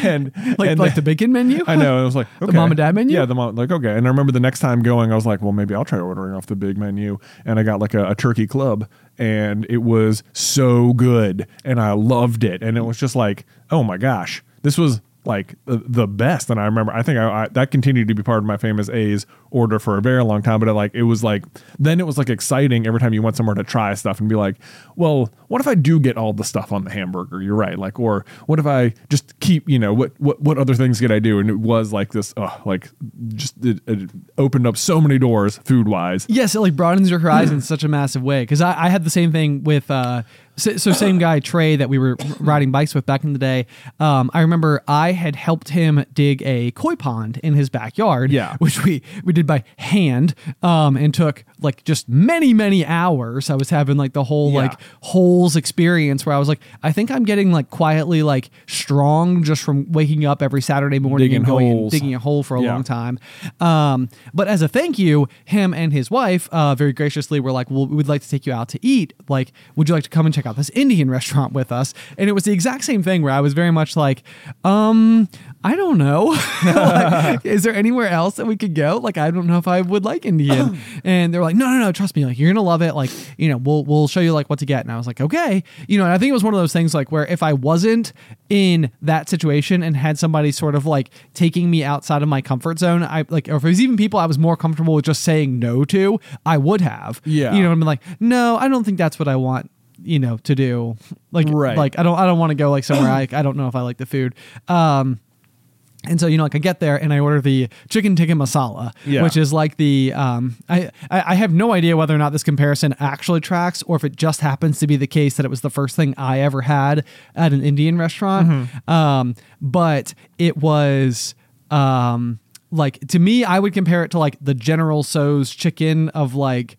and Like and like the bacon menu? I know. It was like okay. mom and dad menu? Yeah, the mom. Like okay. And I remember the next time going, I was like, well, maybe I'll try ordering off the big menu. And I got like a, a turkey club, and it was so good, and I loved it. And it was just like, oh my gosh, this was like the, best. And I remember, I think I, I that continued to be part of my famous A's order for a very long time. But it, like it was like then it was like exciting every time you went somewhere to try stuff and be like, well, what if I do get all the stuff on the hamburger? You're right. Like, or what if I just keep, you know, what what what other things could I do? And it was like this, oh, like just it, it opened up so many doors food wise. Yes, it like broadens your horizon in such a massive way. Because I, I had the same thing with uh, so, so same guy Trey that we were riding bikes with back in the day. Um, I remember I had helped him dig a koi pond in his backyard. Yeah. which we we did by hand, um, and took like just many many hours. I was having like the whole Yeah. like holes experience where I was like, I think I'm getting like quietly like strong just from waking up every Saturday morning Digging and going and holes. digging a hole for a Yeah. long time. Um, but as a thank you, him and his wife uh, very graciously were like, "Well, we would like to take you out to eat. Like, would you like to come and check out this Indian restaurant with us?" And it was the exact same thing where I was very much like, "Um, I don't know. Like, is there anywhere else that we could go? Like, I don't know if I would like Indian." and they're like, "No, no, no. Trust me. Like, you're gonna love it. Like, you know, we'll we'll show you like what to get." And I was like, "Okay." You know, and I think it was one of those things like where if I wasn't in that situation and had somebody sort of like taking me outside of my comfort zone, I like, or if it was even people I was more comfortable with just saying no to, I would have. Yeah. You know, I'm like, no, I don't think that's what I want. You know, to do like, Right. like I don't, I don't want to go like somewhere I, I don't know if I like the food. Um, and so you know, like I get there and I order the chicken tikka masala, Yeah. which is like the um, I I I have no idea whether or not this comparison actually tracks or if it just happens to be the case that it was the first thing I ever had at an Indian restaurant. Um, but it was um like to me, I would compare it to like the General Tso's chicken of like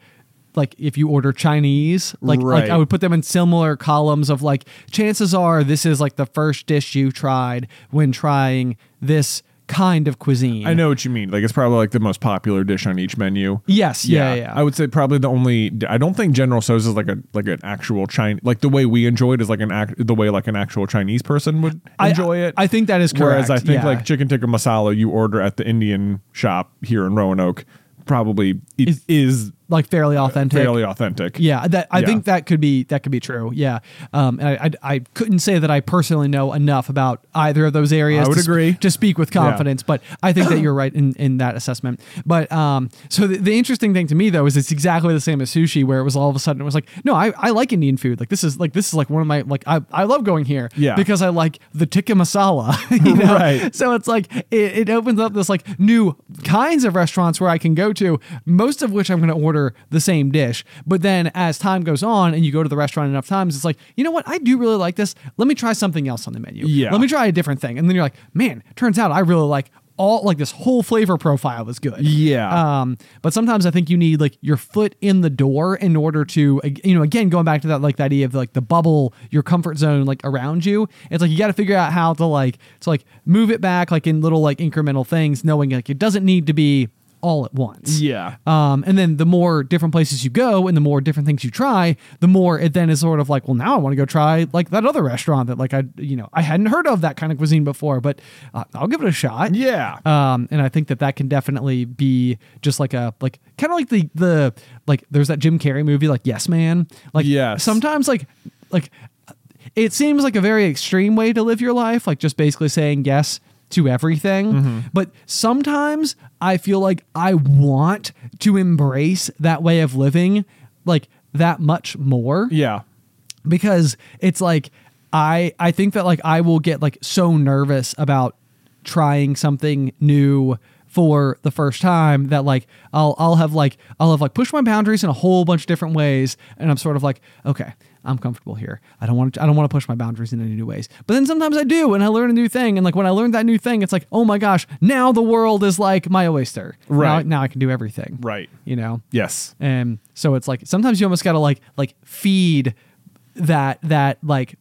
like if you order Chinese, like like I would put them in similar columns of like chances are this is like the first dish you tried when trying this kind of cuisine. I know what you mean. Like it's probably like the most popular dish on each menu. Yes, yeah, yeah. I would say probably the only. I don't think General Tso's is like a like an actual Chinese. Like the way we enjoy it is like an act. The way like an actual Chinese person would I- enjoy it. I think that is correct. Whereas I think yeah. like chicken tikka masala you order at the Indian shop here in Roanoke probably is, like fairly authentic. fairly authentic. Yeah, that I Yeah. think that could be that could be true. Yeah, um, and I, I I couldn't say that I personally know enough about either of those areas. I would to sp- agree. to speak with confidence, but I think that you're right in, in that assessment. But um, so the, the interesting thing to me though is it's exactly the same as sushi, where it was all of a sudden it was like, no, I, I like Indian food. Like this is like this is like one of my like I, I love going here. Yeah. because I like the tikka masala. you know? Right. So it's like it, it opens up this like new kinds of restaurants where I can go to, most of which I'm going to order the same dish. But then as time goes on and you go to the restaurant enough times, it's like, you know what? I do really like this. Let me try something else on the menu. Yeah. Let me try a different thing. And then you're like, man, turns out I really like all like this whole flavor profile is good. Yeah. Um, but sometimes I think you need like your foot in the door in order to, you know, again, going back to that, like the idea of like the bubble, your comfort zone, like around you. It's like you got to figure out how to like, to like move it back, like in little like incremental things, knowing like it doesn't need to be all at once. Yeah. Um, and then the more different places you go and the more different things you try, the more it then is sort of like, well, now I want to go try like that other restaurant that like I, you know, I hadn't heard of that kind of cuisine before, but uh, I'll give it a shot. Yeah. Um, and I think that that can definitely be just like a like kind of like the the like there's that Jim Carrey movie like Yes Man. Like Yes. sometimes like like it seems like a very extreme way to live your life, like just basically saying yes to everything. Mm-hmm. But sometimes I feel like I want to embrace that way of living like that much more yeah. because it's like I I think that like I will get like so nervous about trying something new for the first time that like I'll I'll have like I'll have like pushed my boundaries in a whole bunch of different ways and I'm sort of like okay I'm comfortable here I don't want to I don't want to push my boundaries in any new ways but then sometimes I do and I learn a new thing and like when I learned that new thing it's like oh my gosh now the world is like my oyster Right. now, now I can do everything Right. you know Yes. and so it's like sometimes you almost gotta like like feed that that like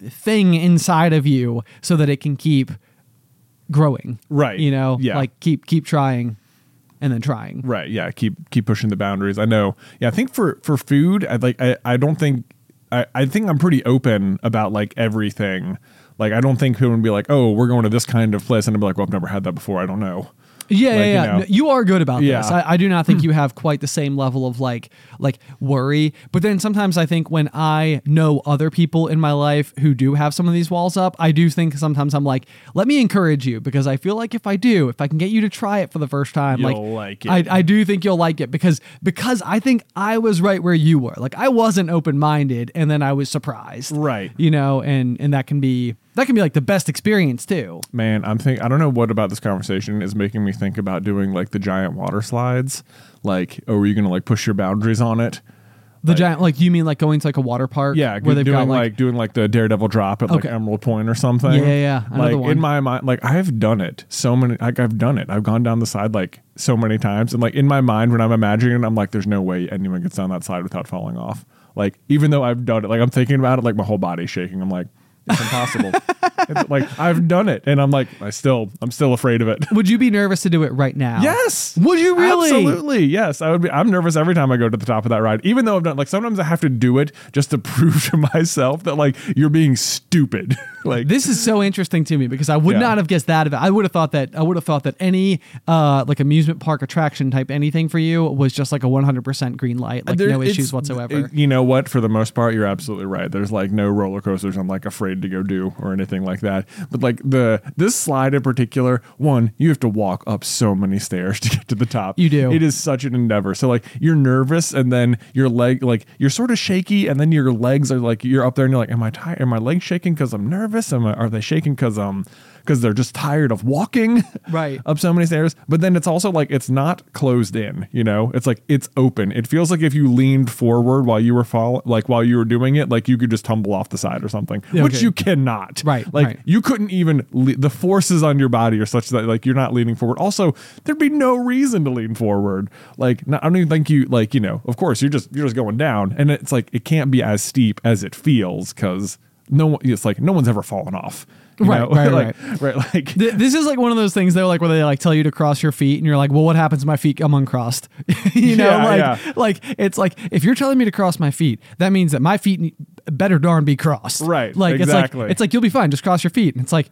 thing inside of you so that it can keep growing. Right. You know? Yeah. Like keep keep trying and then trying. Right. Yeah. Keep keep pushing the boundaries. I know. Yeah. I think for for food, I like. I, I don't think. I, I think I'm pretty open about like everything. Like I don't think people would be like, oh, we're going to this kind of place, and I'd be like, well, I've never had that before. I don't know. Yeah, Like, yeah, you know. No, You are good about Yeah. this. I, I do not think you have quite the same level of like like worry. But then sometimes I think when I know other people in my life who do have some of these walls up, I do think sometimes I'm like, let me encourage you because I feel like if I do, if I can get you to try it for the first time, like it. I, I do think you'll like it because because I think I was right where you were. Like I wasn't open minded, and then I was surprised. Right. You know, and and that can be that can be like the best experience too. Man, I'm think I don't know what about this conversation is making me think about doing like the giant water slides. Like, oh, are you gonna like push your boundaries on it? The Like- giant, like you mean like going to like a water park? Yeah, where they've doing got like, doing like the daredevil drop at like Emerald Pointe or something. Yeah, yeah, yeah. Like one. in my mind, like I've done it so many. Like I've done it. I've gone down the side like so many times, and like in my mind when I'm imagining it, I'm like, there's no way anyone gets down that slide without falling off. Like even though I've done it, like I'm thinking about it, like my whole body's shaking. I'm like, it's impossible. It's like I've done it, and I'm like, I still, I'm still afraid of it. Would you be nervous to do it right now? Yes. Would you really? Absolutely. Yes. I would be I'm nervous every time I go to the top of that ride. Even though I've done like sometimes I have to do it just to prove to myself that like you're being stupid. like This is so interesting to me because I would Yeah. not have guessed that. Of it. I would have thought that I would have thought that any uh like amusement park attraction type anything for you was just like a 100% green light, like there- no issues whatsoever. it- you know what? For the most part, you're absolutely right. There's like no roller coasters I'm like afraid to go do or anything like that. But like the this slide in particular, one, you have to walk up so many stairs to get to the top. You do. It is such an endeavor. So like you're nervous and then your leg like you're sort of shaky and then your legs are like you're up there and you're like, Am I tired? Am my legs shaking because I'm nervous? Am I are they shaking because I'm um, because they're just tired of walking Right. up so many stairs. But then it's also like it's not closed in, you know? It's like it's open. It feels like if you leaned forward while you were fall like while you were doing it, like you could just tumble off the side or something, which you cannot. Right, Like right. you couldn't even le- the forces on your body are such that like you're not leaning forward. Also, there'd be no reason to lean forward. Like not, I don't even think you like you know. Of course, you're just you're just going down, and it's like it can't be as steep as it feels because no one. It's like no one's ever fallen off. you Right, know? right, like, right. Like Th- This is like one of those things though, like where they like tell you to cross your feet, and you're like, "Well, what happens if my feet come uncrossed?" you know, Yeah, like, yeah. like it's like if you're telling me to cross my feet, that means that my feet better darn be crossed, Right, Like exactly. it's like it's like you'll be fine, just cross your feet, and it's like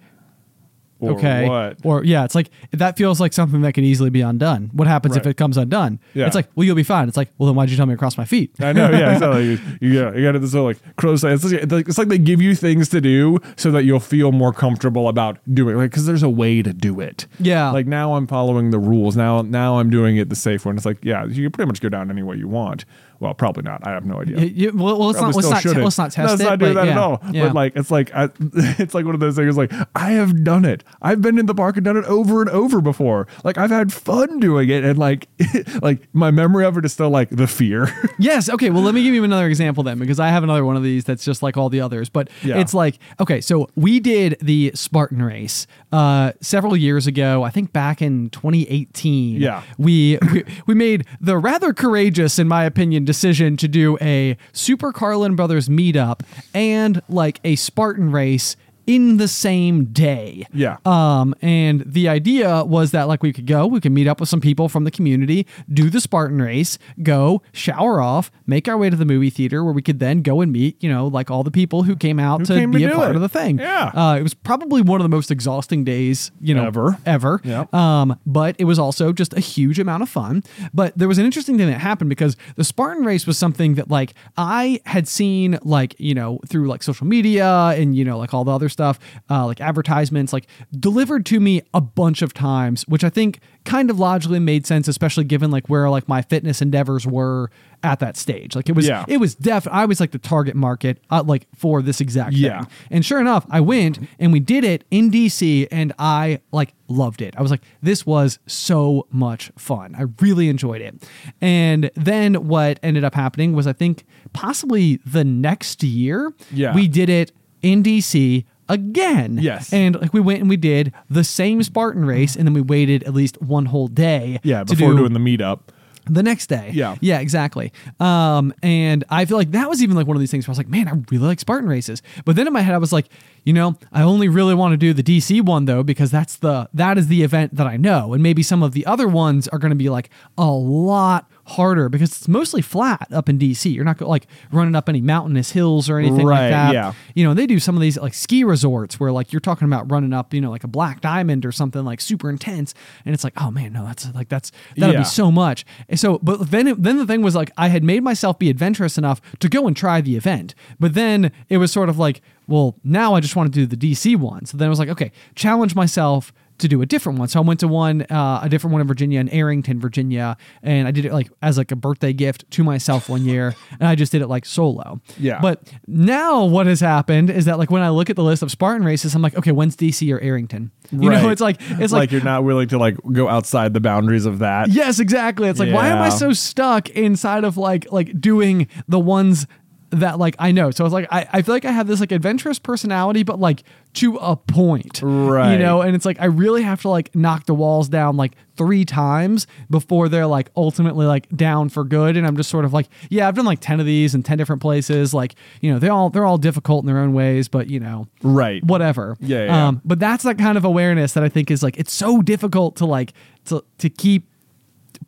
or okay, what? or yeah, it's like that feels like something that could easily be undone. What happens if it comes undone? Yeah. It's like, well, you'll be fine. It's like, well, then why'd you tell me to cross my feet? I know, yeah. Like, you, you, got- you got this whole like cross. It's like, it's like they give you things to do so that you'll feel more comfortable about doing. Like, because there's a way to do it. Yeah. Like now I'm following the rules. Now, now I'm doing it the safe one. It's like, yeah, you can pretty much go down any way you want. Well, probably not. I have no idea. You- you- well, well, let's not let's not, let's not test Let's it. not do but that yeah, at all. yeah. But like, it's like I, it's like one of those things. Like I have done it. I've been in the park and done it over and over before. Like I've had fun doing it, and like, like my memory of it is still like the fear. Yes. Okay. Well, let me give you another example then, because I have another one of these that's just like all the others. But Yeah. it's like, okay, so we did the Spartan race uh, several years ago. I think back in 2018. Yeah. We, we we made the rather courageous, in my opinion, decision to do a Super Carlin Brothers meetup and like a Spartan race in the same day. Yeah. Um, and the idea was that like we could go, we could meet up with some people from the community, do the Spartan race, go shower off, make our way to the movie theater where we could then go and meet, you know, like all the people who came out to came to be a part it. of the thing. Yeah. Uh, it was probably one of the most exhausting days, you know, Ever. ever. Yep. Um, but it was also just a huge amount of fun. But there was an interesting thing that happened because the Spartan race was something that like I had seen like, you know, through like social media and, you know, like all the other stuff, uh, like advertisements, like delivered to me a bunch of times, which I think kind of logically made sense, especially given like where like my fitness endeavors were at that stage. Like it was, Yeah. it was def. I was like the target market, uh, like for this exact Yeah. thing. And sure enough, I went and we did it in DC and I like loved it. I was like, this was so much fun. I really enjoyed it. And then what ended up happening was I think possibly the next year, Yeah. we did it in DC again. Yes. And like we went and we did the same Spartan race and then we waited at least one whole day yeah. to Before do doing the meetup. the next day. Yeah. Yeah, exactly. Um, and I feel like that was even like one of these things where I was like, man, I really like Spartan races. But then in my head, I was like, you know, I only really want to do the DC one though, because that's the that is the event that I know. And maybe some of the other ones are going to be like a lot harder because it's mostly flat up in DC. You're not like running up any mountainous hills or anything Right, like that. yeah. You know, they do some of these like ski resorts where like you're talking about running up, you know, like a black diamond or something like super intense. And it's like, oh man, no, that's like that's that'll Yeah. be so much. And so, but then it, then the thing was like I had made myself be adventurous enough to go and try the event, but then it was sort of like, well, now I just want to do the DC one. So then I was like, okay, challenge myself to do a different one. So I went to one, uh, a different one in Virginia, in Arrington, Virginia, and I did it like as like a birthday gift to myself one year, and I just did it like solo. Yeah. But now what has happened is that like when I look at the list of Spartan races, I'm like, okay, when's DC or Arrington? You know, it's like it's like, like you're not willing to like go outside the boundaries of that. Yes, exactly. It's like why am I so stuck inside of like like doing the ones that like I know. So it's like I, I feel like I have this like adventurous personality, but like to a point. Right. You know, and it's like I really have to like knock the walls down like three times before they're like ultimately like down for good. And I'm just sort of like, yeah, I've done like ten of these in ten different places. Like, you know, they all they're all difficult in their own ways, but you know, Right. whatever. Yeah, yeah, yeah. Um, but that's that kind of awareness that I think is like it's so difficult to like to to keep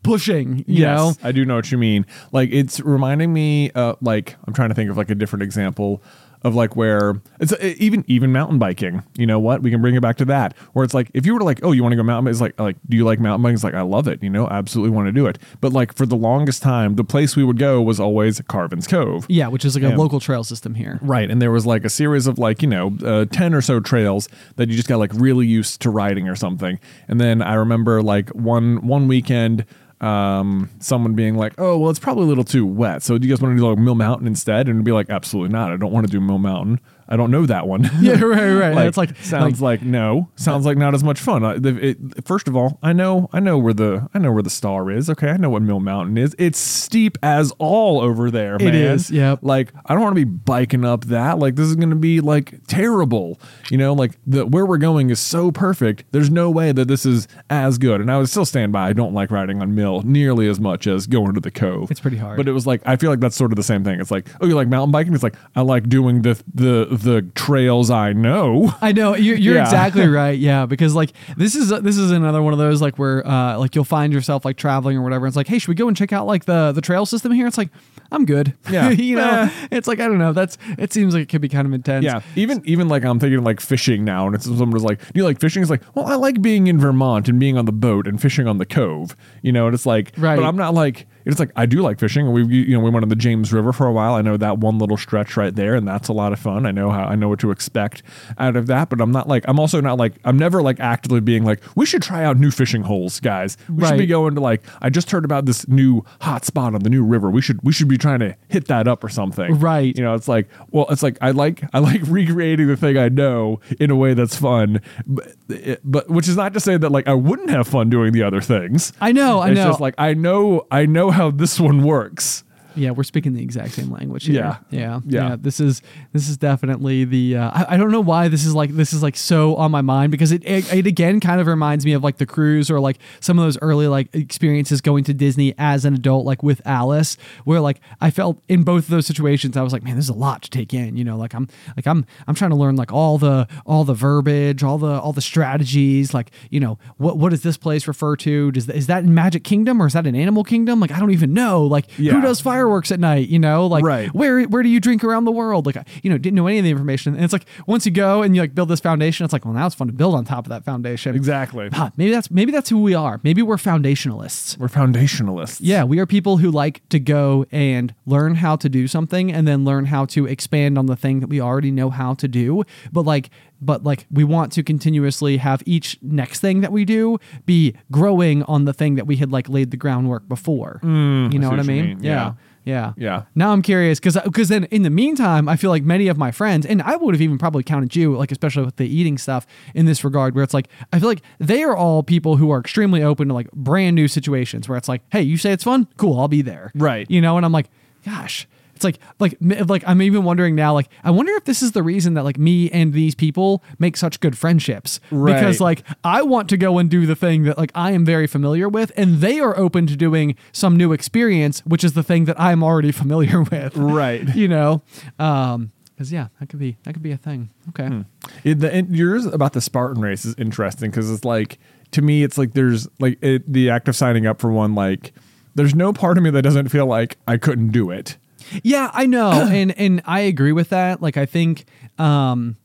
pushing, you know? I do know what you mean. Like it's reminding me, uh, like I'm trying to think of like a different example of like where it's uh, even even mountain biking. You know what? We can bring it back to that. Where it's like if you were to like, oh, you want to go mountain? It's like like, do you like mountain biking? It's like I love it. You know, absolutely want to do it. But like for the longest time, the place we would go was always Carvin's Cove. Yeah, which is like Yeah. a local trail system here. Right, and there was like a series of like you know uh, ten or so trails that you just got like really used to riding or something. And then I remember like one one weekend, um, someone being like, "Oh, well, it's probably a little too wet. So do you guys want to do like Mill Mountain instead?" And be like, "Absolutely not. I don't want to do Mill Mountain. I don't know that one. Yeah, right, right. like, It's like- sounds like, no, sounds like not as much fun. I, the- it, first of all, I know I know where the I know where the star is. Okay, I know what Mill Mountain is. It's steep as all over there, man. is, yep. Like I don't want to be biking up that. Like this is going to be like terrible. You know, like the where we're going is so perfect. There's no way that this is as good. And I would still stand by. I don't like riding on Mill nearly as much as going to the Cove. It's pretty hard. But it was like I feel like that's sort of the same thing. It's like oh, you like mountain biking? It's like I like doing the the the trails I know. I know you're, you're Yeah. exactly right. Yeah, because like this is this is another one of those like where uh like you'll find yourself like traveling or whatever. It's like, hey, should we go and check out like the the trail system here? It's like, I'm good. Yeah. you know, Eh. it's like I don't know. That's it seems like it could be kind of intense. Yeah, even even like I'm thinking like fishing now, and it's someone was like, "Do you like fishing?" It's like, well, I like being in Vermont and being on the boat and fishing on the cove, you know. And it's like, Right. But I'm not like it's like I do like fishing. We you know we went on the James River for a while. I know that one little stretch right there, and that's a lot of fun. I know how I know what to expect out of that. But I'm not like I'm also not like I'm never like actively being like we should try out new fishing holes, guys. We should be going to like I just heard about this new hot spot on the new river. We should we should be trying to hit that up or something. Right. You know, it's like, well, it's like I like I like recreating the thing I know in a way that's fun, but, it, but which is not to say that like I wouldn't have fun doing the other things. I know, I it's know. It's just like I know I know how this one works. Yeah, we're speaking the exact same language here. Yeah. yeah, Yeah. This is this is definitely the. Uh, I, I don't know why this is like this is like so on my mind because it, it it again kind of reminds me of like the cruise or like some of those early like experiences going to Disney as an adult, like with Alice, where like I felt in both of those situations I was like, man, there's a lot to take in. You know, like I'm like I'm I'm trying to learn like all the all the verbiage, all the all the strategies. Like you know what what does this place refer to? Does is that in Magic Kingdom or is that in Animal Kingdom? Like I don't even know. Like Yeah. who does fireworks at night? You know, like Right. where where do you drink around the world? Like I, you know, didn't know any of the information. And it's like once you go and you like build this foundation, it's like well now it's fun to build on top of that foundation. Exactly. Huh, maybe that's maybe that's who we are. Maybe we're foundationalists. We're foundationalists. Yeah, we are people who like to go and learn how to do something and then learn how to expand on the thing that we already know how to do. But like but like we want to continuously have each next thing that we do be growing on the thing that we had like laid the groundwork before. Mm, you know what I what you mean? mean. Yeah. Yeah. Yeah. Yeah. Now I'm curious because because then in the meantime, I feel like many of my friends, and I would have even probably counted you, like especially with the eating stuff in this regard, where it's like I feel like they are all people who are extremely open to like brand new situations where it's like, hey, you say it's fun, cool, I'll be there, Right. You know, and I'm like, gosh. It's like, like, like I'm even wondering now. Like, I wonder if this is the reason that like me and these people make such good friendships because like I want to go and do the thing that like I am very familiar with, and they are open to doing some new experience, which is the thing that I'm already familiar with. Right. You know, um, because yeah, that could be that could be a thing. Okay. Hmm. It, the, and yours about the Spartan race is interesting because it's like to me, it's like there's like it, the act of signing up for one. Like, there's no part of me that doesn't feel like I couldn't do it. Yeah, I know, and and I agree with that. Like, I think um,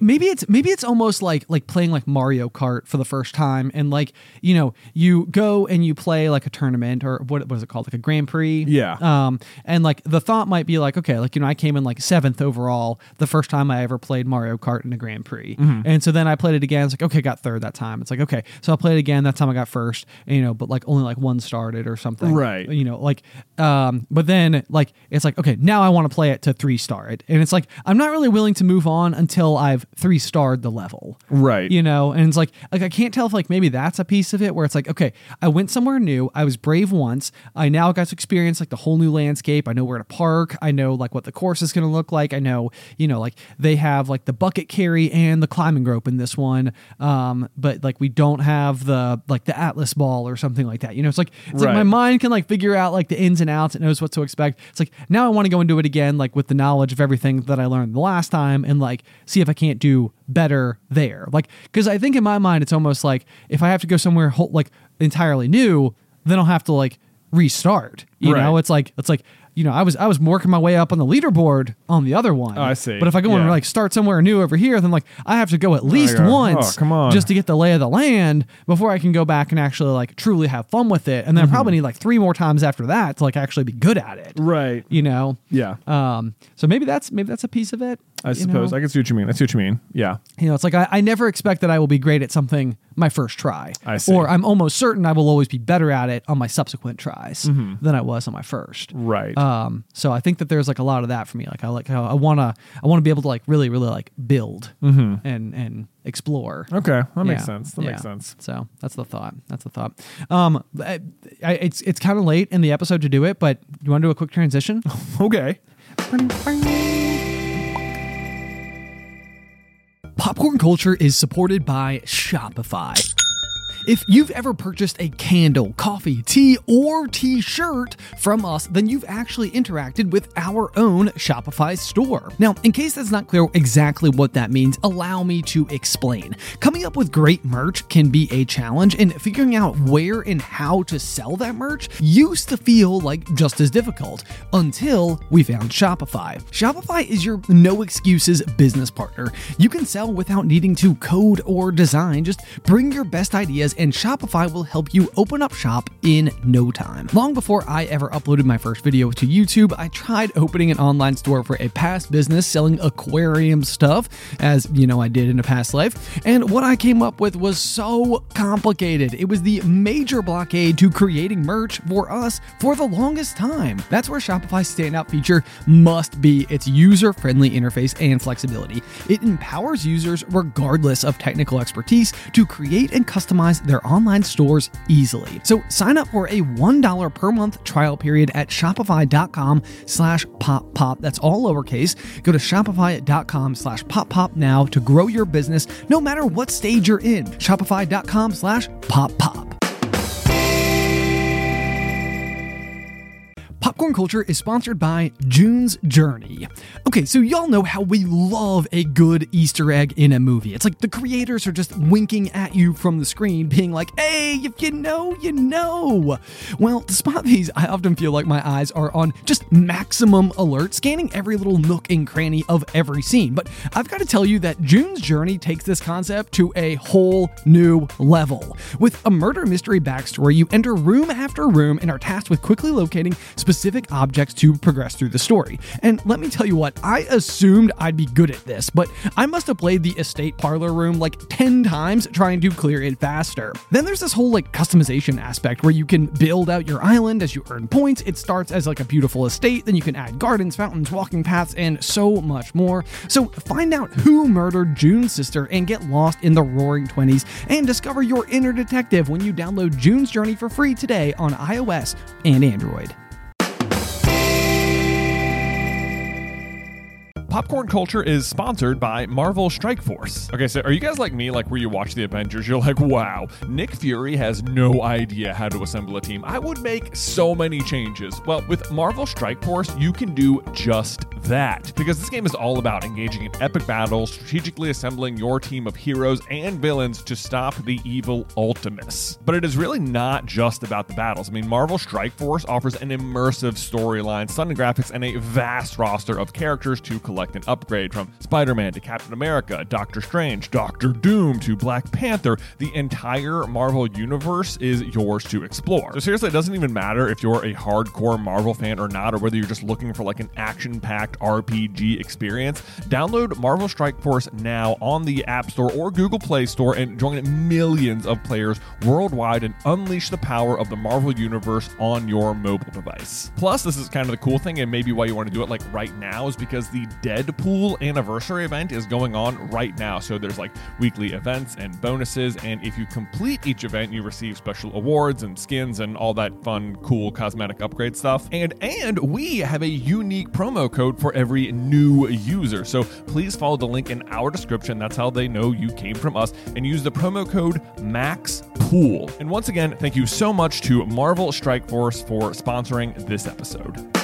maybe it's maybe it's almost like like playing like Mario Kart for the first time, and like you know you go and you play like a tournament or what what is it called like a Grand Prix? Yeah. Um, and like the thought might be like, okay, like you know I came in like seventh overall the first time I ever played Mario Kart in a Grand Prix, and so then I played it again. It's like okay, got third that time. It's like okay, so I played it again. That time I got first, and, you know, but like only like one started or something, Right. You know, like um, but then like it's like okay, now I want to play it to three star it, and it's like I'm not really willing to move on until I've three starred the level, Right. You know, and it's like like I can't tell if like maybe that's a piece of it where it's like okay, I went somewhere new, I was brave once, I now got to experience like the whole new landscape. I know where to park, I know like what the course is going to look like. I know you know like they have like the bucket carry and the climbing rope in this one, um, but like we don't have the like the Atlas ball or something like that. You know, it's like it's like my mind can like figure out like the ins and outs. It knows what to expect. It's like now I want to go and do it again, like with the knowledge of everything that I learned the last time, and like see if I can't do better there. Like because I think in my mind it's almost like if I have to go somewhere whole, like entirely new, then I'll have to like restart. You know, it's like it's like. You know, I was I was working my way up on the leaderboard on the other one. Oh, I see. But if I go and like start somewhere new over here, then like I have to go at least go. once Oh, come on. just to get the lay of the land before I can go back and actually like truly have fun with it. And then Mm-hmm. probably need like three more times after that to like actually be good at it. Right. You know? Yeah. Um, so maybe that's maybe that's a piece of it. I suppose. know? I can see what you mean. I see what you mean. Yeah. You know, it's like I, I never expect that I will be great at something my first try. I see. Or I'm almost certain I will always be better at it on my subsequent tries than I was on my first. Mm-hmm. Right. Um, so I think that there's like a lot of that for me. Like I like how I wanna I wanna be able to like really really like build and and explore. Okay, that makes Yeah, sense. That makes sense. So that's the thought. That's the thought. Um, I, I, it's it's kind of late in the episode to do it, but you want to do a quick transition? Okay. Popcorn culture is supported by Shopify. If you've ever purchased a candle, coffee, tea, or t shirt from us, then you've actually interacted with our own Shopify store. Now, in case that's not clear exactly what that means, allow me to explain. Coming up with great merch can be a challenge, and figuring out where and how to sell that merch used to feel like just as difficult until we found Shopify. Shopify is your no excuses business partner. You can sell without needing to code or design. Just bring your best ideas, and Shopify will help you open up shop in no time. Long before I ever uploaded my first video to YouTube, I tried opening an online store for a past business selling aquarium stuff, as you know, I did in a past life. And what I came up with was so complicated. It was the major blockade to creating merch for us for the longest time. That's where Shopify's standout feature must be its user friendly interface and flexibility. It empowers users, regardless of technical expertise, to create and customize their online stores easily. So sign up for a $1 per month trial period at shopify.com slash pop pop. That's all lowercase. Go to shopify.com slash pop pop now to grow your business no matter what stage you're in. Shopify.com slash pop pop. Popcorn Culture is sponsored by June's Journey. Okay, so y'all know how we love a good Easter egg in a movie. It's like the creators are just winking at you from the screen, being like, hey, if you know, you know. Well, to spot these, I often feel like my eyes are on just maximum alert, scanning every little nook and cranny of every scene. But I've got to tell you that June's Journey takes this concept to a whole new level. With a murder mystery backstory, you enter room after room and are tasked with quickly locating specific objects to progress through the story. And let me tell you what, I assumed I'd be good at this, but I must have played the estate parlor room like 10 times trying to clear it faster. Then there's this whole like customization aspect where you can build out your island as you earn points. It starts as like a beautiful estate, then you can add gardens, fountains, walking paths, and so much more. So find out who murdered June's sister and get lost in the roaring 20s and discover your inner detective when you download June's Journey for free today on iOS and Android. Popcorn Culture is sponsored by Marvel Strike Force. Okay, so are you guys like me, like where you watch the Avengers, you're like, wow, Nick Fury has no idea how to assemble a team. I would make so many changes. Well, with Marvel Strike Force, you can do just that. Because this game is all about engaging in epic battles, strategically assembling your team of heroes and villains to stop the evil Ultimus. But it is really not just about the battles. I mean, Marvel Strike Force offers an immersive storyline, stunning graphics, and a vast roster of characters to collect and upgrade from Spider Man to Captain America, Doctor Strange, Doctor Doom to Black Panther. The entire Marvel universe is yours to explore. So, seriously, it doesn't even matter if you're a hardcore Marvel fan or not, or whether you're just looking for like an action packed RPG experience. Download Marvel Strike Force now on the App Store or Google Play Store and join millions of players worldwide and unleash the power of the Marvel Universe on your mobile device. Plus, this is kind of the cool thing, and maybe why you want to do it like right now is because the Deadpool anniversary event is going on right now. So there's like weekly events and bonuses, and if you complete each event, you receive special awards and skins and all that fun, cool cosmetic upgrade stuff. And and we have a unique promo code for every new user. So please follow the link in our description. That's how they know you came from us, and use the promo code MAXPOOL. And once again, thank you so much to Marvel Strike Force for sponsoring this episode.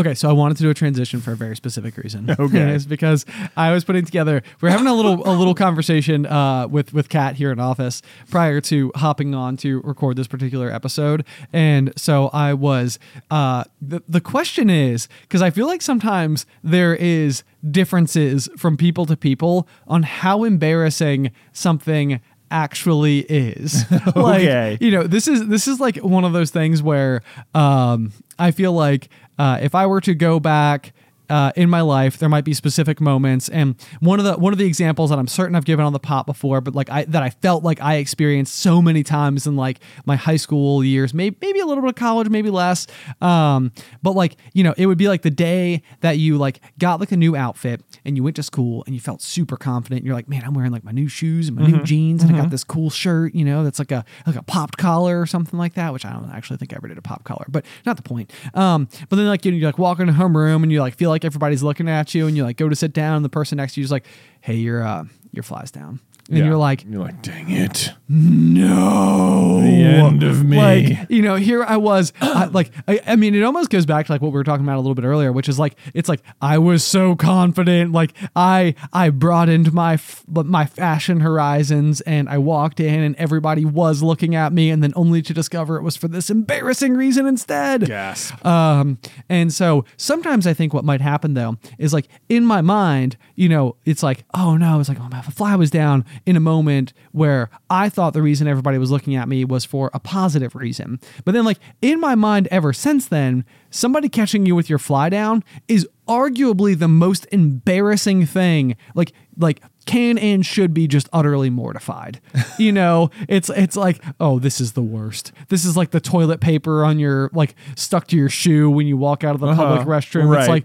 Okay, so I wanted to do a transition for a very specific reason. Okay. it's because I was putting together. We're having a little a little conversation uh, with with Kat here in office prior to hopping on to record this particular episode, and so I was. Uh, the the question is because I feel like sometimes there is differences from people to people on how embarrassing something actually is. like, Okay. you know, this is this is like one of those things where um, I feel like uh, if I were to go back uh, in my life there might be specific moments, and one of the one of the examples that I'm certain I've given on the pot before, but like I that I felt like I experienced so many times in like my high school years, maybe maybe a little bit of college, maybe less. Um, but like you know, it would be like the day that you like got like a new outfit and you went to school and you felt super confident. You're like, man, I'm wearing like my new shoes and my new jeans, and I got this cool shirt, you know, that's like a like a popped collar or something like that, which I don't actually think I ever did a pop collar, but not the point. Um, but then like you, you like walk in a homeroom and you like feel like everybody's looking at you, and you like go to sit down, and the person next to you is like, hey, your uh your fly's down. And Yeah. you're like, you're like, dang it. no, The end of me. Like, you know, here I was, I, like, I, I mean, it almost goes back to like what we were talking about a little bit earlier, which is like, it's like I was so confident, like I, I broadened my, f- my fashion horizons, and I walked in, and everybody was looking at me, and then only to discover it was for this embarrassing reason instead. Yes. Um, and so sometimes I think what might happen though is like in my mind, you know, it's like, oh no, it's like, oh my the fly was down in a moment where I thought the reason everybody was looking at me was for a positive reason. But then like in my mind ever since then, somebody catching you with your fly down is arguably the most embarrassing thing. Like like can and should be just utterly mortified. You know, it's it's like, oh, this is the worst. This is like the toilet paper on your like stuck to your shoe when you walk out of the public Uh-huh. restroom. Right. It's like,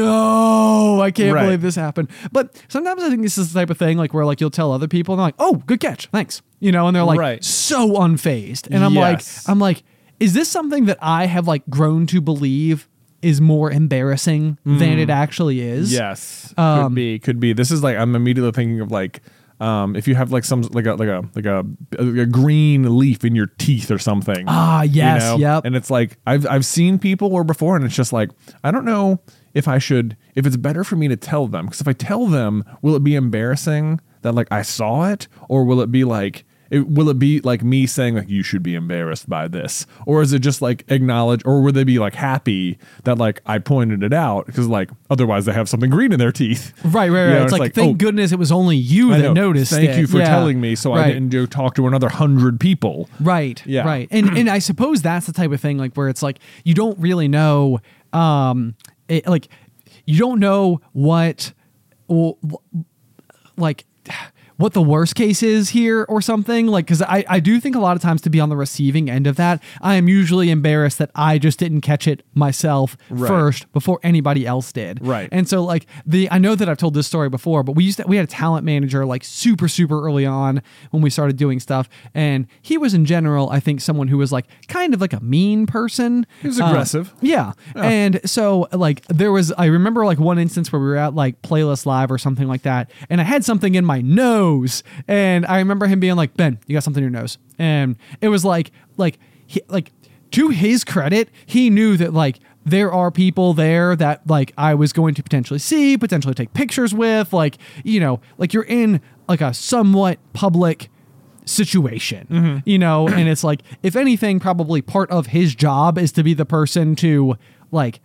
no, I can't Right. believe this happened. But sometimes I think this is the type of thing like where like you'll tell other people and they're like, oh, good catch, thanks. You know, and they're like Right. so unfazed. And I'm Yes. like, I'm like, is this something that I have like grown to believe is more embarrassing than it actually is? Yes, Um, could be, could be. This is like I'm immediately thinking of like um, if you have like some like a like a like a, a green leaf in your teeth or something. Ah, you yes, know? yep. And it's like I've I've seen people where before, and it's just like I don't know if I should if it's better for me to tell them because if I tell them, will it be embarrassing that like I saw it, or will it be like it, will it be like me saying like you should be embarrassed by this, or is it just like acknowledge, or would they be like happy that like I pointed it out because like otherwise they have something green in their teeth, Right, right, You know, it's, like, thank oh, goodness it was only you that know. noticed. Thank it. you for Yeah. telling me, so I didn't go talk to another hundred people. Right. Yeah. Right. And and I suppose that's the type of thing like where it's like you don't really know um it, like you don't know what well, like what the worst case is here or something like because I, I do think a lot of times to be on the receiving end of that i am usually embarrassed that i just didn't catch it myself Right. first before anybody else did Right. and so like the I know that I've told this story before, but we used to we had a talent manager like super super early on when we started doing stuff, and he was in general I think someone who was like kind of like a mean person. He was Uh, aggressive. yeah. And so like there was I remember like one instance where we were at like Playlist Live or something like that, and I had something in my nose, and I remember him being like, "Ben, you got something in your nose," and it was like like he, like to his credit, he knew that like there are people there that like I was going to potentially see, potentially take pictures with, like you know, like you're in like a somewhat public situation, mm-hmm. you know, and it's like if anything, probably part of his job is to be the person to like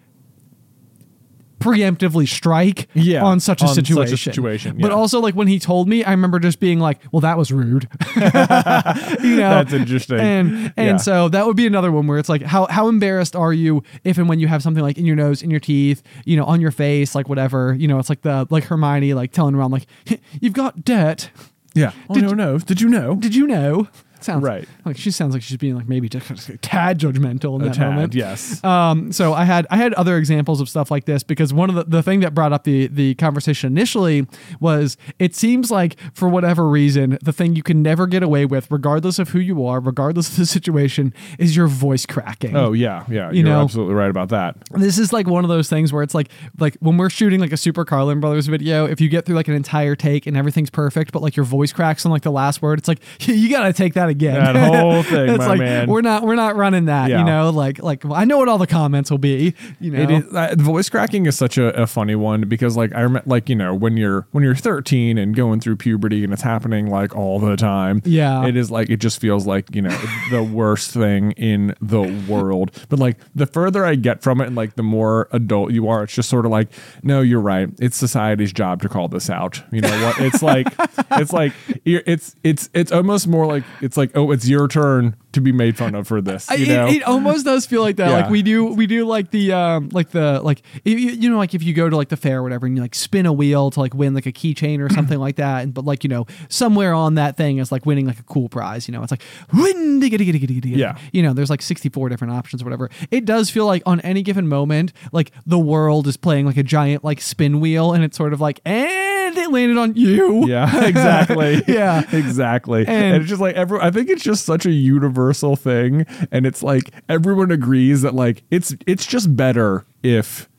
preemptively strike Yeah, on such a on such a situation. situation, But yeah. also like when he told me, I remember just being like, "Well, that was rude." you know, That's interesting. And and Yeah. so that would be another one where it's like, how how embarrassed are you if and when you have something like in your nose, in your teeth, you know, on your face, like whatever, you know, it's like the like Hermione like telling around like, "You've got debt." Yeah. Oh Did no, you- no. Did you know? Did you know? Sounds Right. Like she sounds like she's being like maybe just a tad judgmental in A that tad, moment. yes. Um, so I had I had other examples of stuff like this because one of the, the thing that brought up the the conversation initially was it seems like for whatever reason the thing you can never get away with regardless of who you are regardless of the situation is your voice cracking. Oh yeah, yeah. You are know- absolutely right about that. This is like one of those things where it's like like when we're shooting like a Super Carlin Brothers video, if you get through like an entire take and everything's perfect, but like your voice cracks on like the last word, it's like you gotta take that again. That whole thing, it's my like man. we're not we're not running that. You know, like like I know what all the comments will be. You know, is uh, voice cracking is such a, a funny one because like I remember like you know when you're when you're 13 and going through puberty and it's happening like all the time. Yeah. it is like it just feels like you know the worst thing in the world. But like the further I get from it and like the more adult you are, it's just sort of like no, you're right. It's society's job to call this out. You know what? It's like it's like it's it's it's almost more like it's like like, oh, it's your turn to be made fun of for this. You it, know? it almost does feel like that. Yeah. Like we do, we do like the, um, like the, like you, you know, like if you go to like the fair or whatever, and you like spin a wheel to like win like a keychain or something like that, and but like you know, somewhere on that thing is like winning like a cool prize. You know, it's like win, digga, digga, digga, digga, digga. Yeah. You know, there's like 64 different options or whatever. It does feel like on any given moment, like the world is playing like a giant like spin wheel, and it's sort of like and it landed on you. Yeah, exactly. Yeah. exactly. And, And- it's just like every. I think it's just such a universal thing, and it's like everyone agrees that like it's it's just better if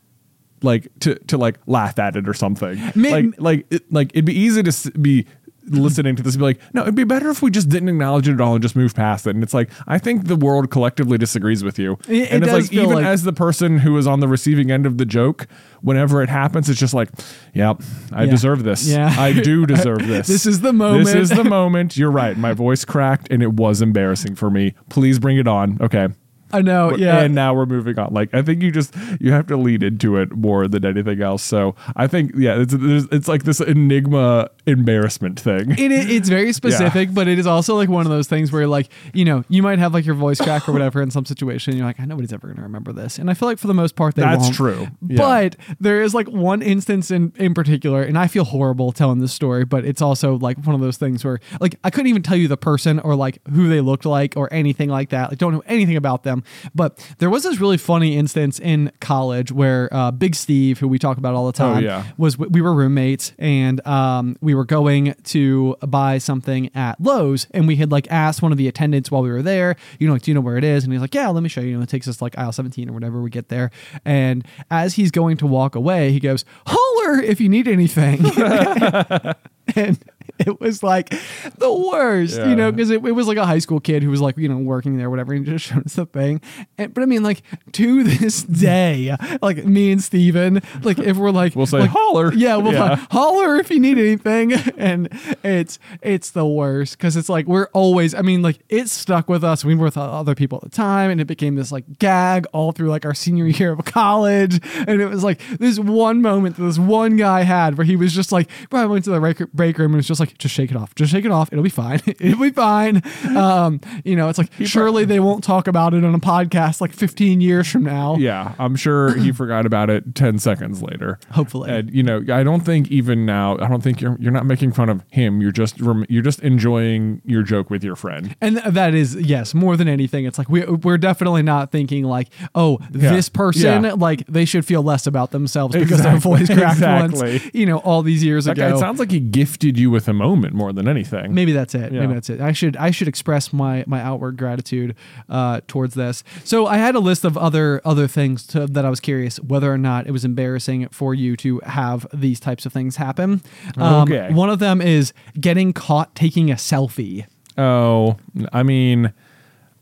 like to to like laugh at it or something. Like like it, like it'd be easy to be listening to this be like no it'd be better if we just didn't acknowledge it at all and just move past it and it's like i think the world collectively disagrees with you It- it and it's like even like- as the person who is on the receiving end of the joke whenever it happens it's just like yep i Yeah. deserve this Yeah. i do deserve this This is the moment. this is the moment. You're right. My voice cracked and it was embarrassing for me. Please bring it on. Okay. I know. Yeah. And now we're moving on. Like I think you just you have to lead into it more than anything else. So I think yeah, it's it's like this enigma embarrassment thing. it, it's very specific, but it is also like one of those things where like you know you might have like your voice crack or whatever in some situation. And you're like, I nobody's ever going to remember this, and I feel like for the most part they That's won't. true. Yeah. But there is like one instance in in particular, and I feel horrible telling this story, but it's also like one of those things where like I couldn't even tell you the person or like who they looked like or anything like that. Like don't know anything about them, but there was this really funny instance in college where uh, Big Steve, who we talk about all the Oh, time, yeah. was we were roommates and um, we were going to buy something at Lowe's and we had like asked one of the attendants while we were there, you know, like, do you know where it is? And he's like, yeah, let me show you. You know, it takes us like aisle 17 or whatever we get there. And as he's going to walk away, he goes, holler if you need anything. and it was like the worst, you know, because it, it was like a high school kid who was like, you know, working there, whatever, and just showed us the thing. And, but I mean, like to this day, like me and Steven, like if we're like, We'll say, like, "Holler." yeah, we'll Yeah. like, holler if you need anything, and it's it's the worst because it's like we're always, I mean, like it stuck with us. We were with other people at the time, and it became this like gag all through like our senior year of college, and it was like this one moment that this one guy had where he was just like, probably went to the break, break room and was just like, just shake it off, just shake it off, it'll be fine, it'll be fine. Um, you know, it's like surely they won't talk about it on a podcast like 15 years from now. Yeah, I'm sure he forgot about it 10 seconds later. Hopefully. And you know, I don't think even now, I don't think you're you're not making fun of him. You're just rem- you're just enjoying your joke with your friend. And that is yes, more than anything, it's like we we're definitely not thinking like, oh, this person Yeah. like they should feel less about themselves because their Exactly. voice cracked Exactly. once, you know, all these years That guy, ago. it sounds like he gifted you with a moment more than anything. Maybe that's it. Yeah. Maybe that's it. I should I should express my my outward gratitude uh, towards this. So I had a list of other other things to, that I was curious whether or not it was embarrassing for you to have these types of things happen. Um, Okay. One of them is getting caught taking a selfie. Oh, I mean,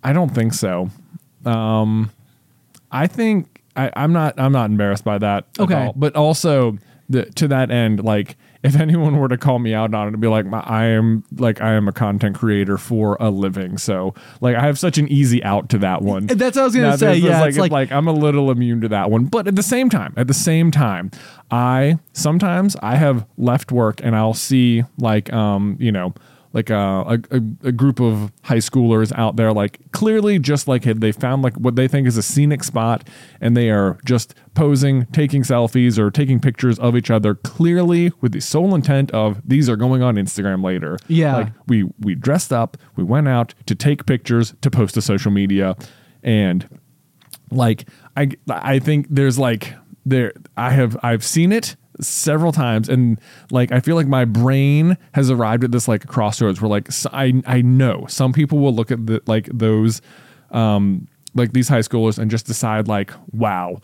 I don't think so. Um, I think I, I'm not. I'm not embarrassed by that. at Okay. all. but also the, to that end, like if anyone were to call me out on it, it'd be like my, I am like I am a content creator for a living. So like I have such an easy out to that one. That's what I was gonna Now, say, yeah, like, it's like- like I'm a little immune to that one. But at the same time, at the same time, I sometimes I have left work and I'll see like um you know like a, a, a- a group of high schoolers out there like clearly just like they found like what they think is a scenic spot and they are just posing taking selfies or taking pictures of each other clearly with the sole intent of these are going on instagram later Yeah. like we we dressed up we went out to take pictures to post to social media and like i i think there's like there i have i've seen it several times and like i feel like my brain has arrived at this like crossroads where like I I know some people will look at the like those um like these high schoolers and just decide like wow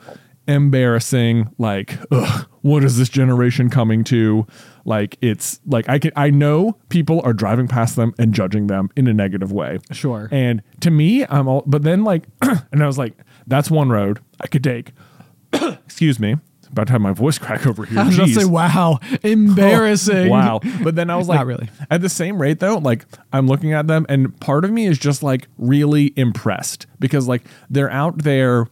embarrassing like ugh, what is this generation coming to like it's like i can i know people are driving past them and judging them in a negative way Sure. and to me, I'm all, but then like, and I was like, that's one road I could take. Excuse me. About to have my voice crack over here. I was gonna say, wow, embarrassing. Wow. But then I was like, Not really. At the same rate, though, like I'm looking at them, and part of me is just like really impressed because like they're out there,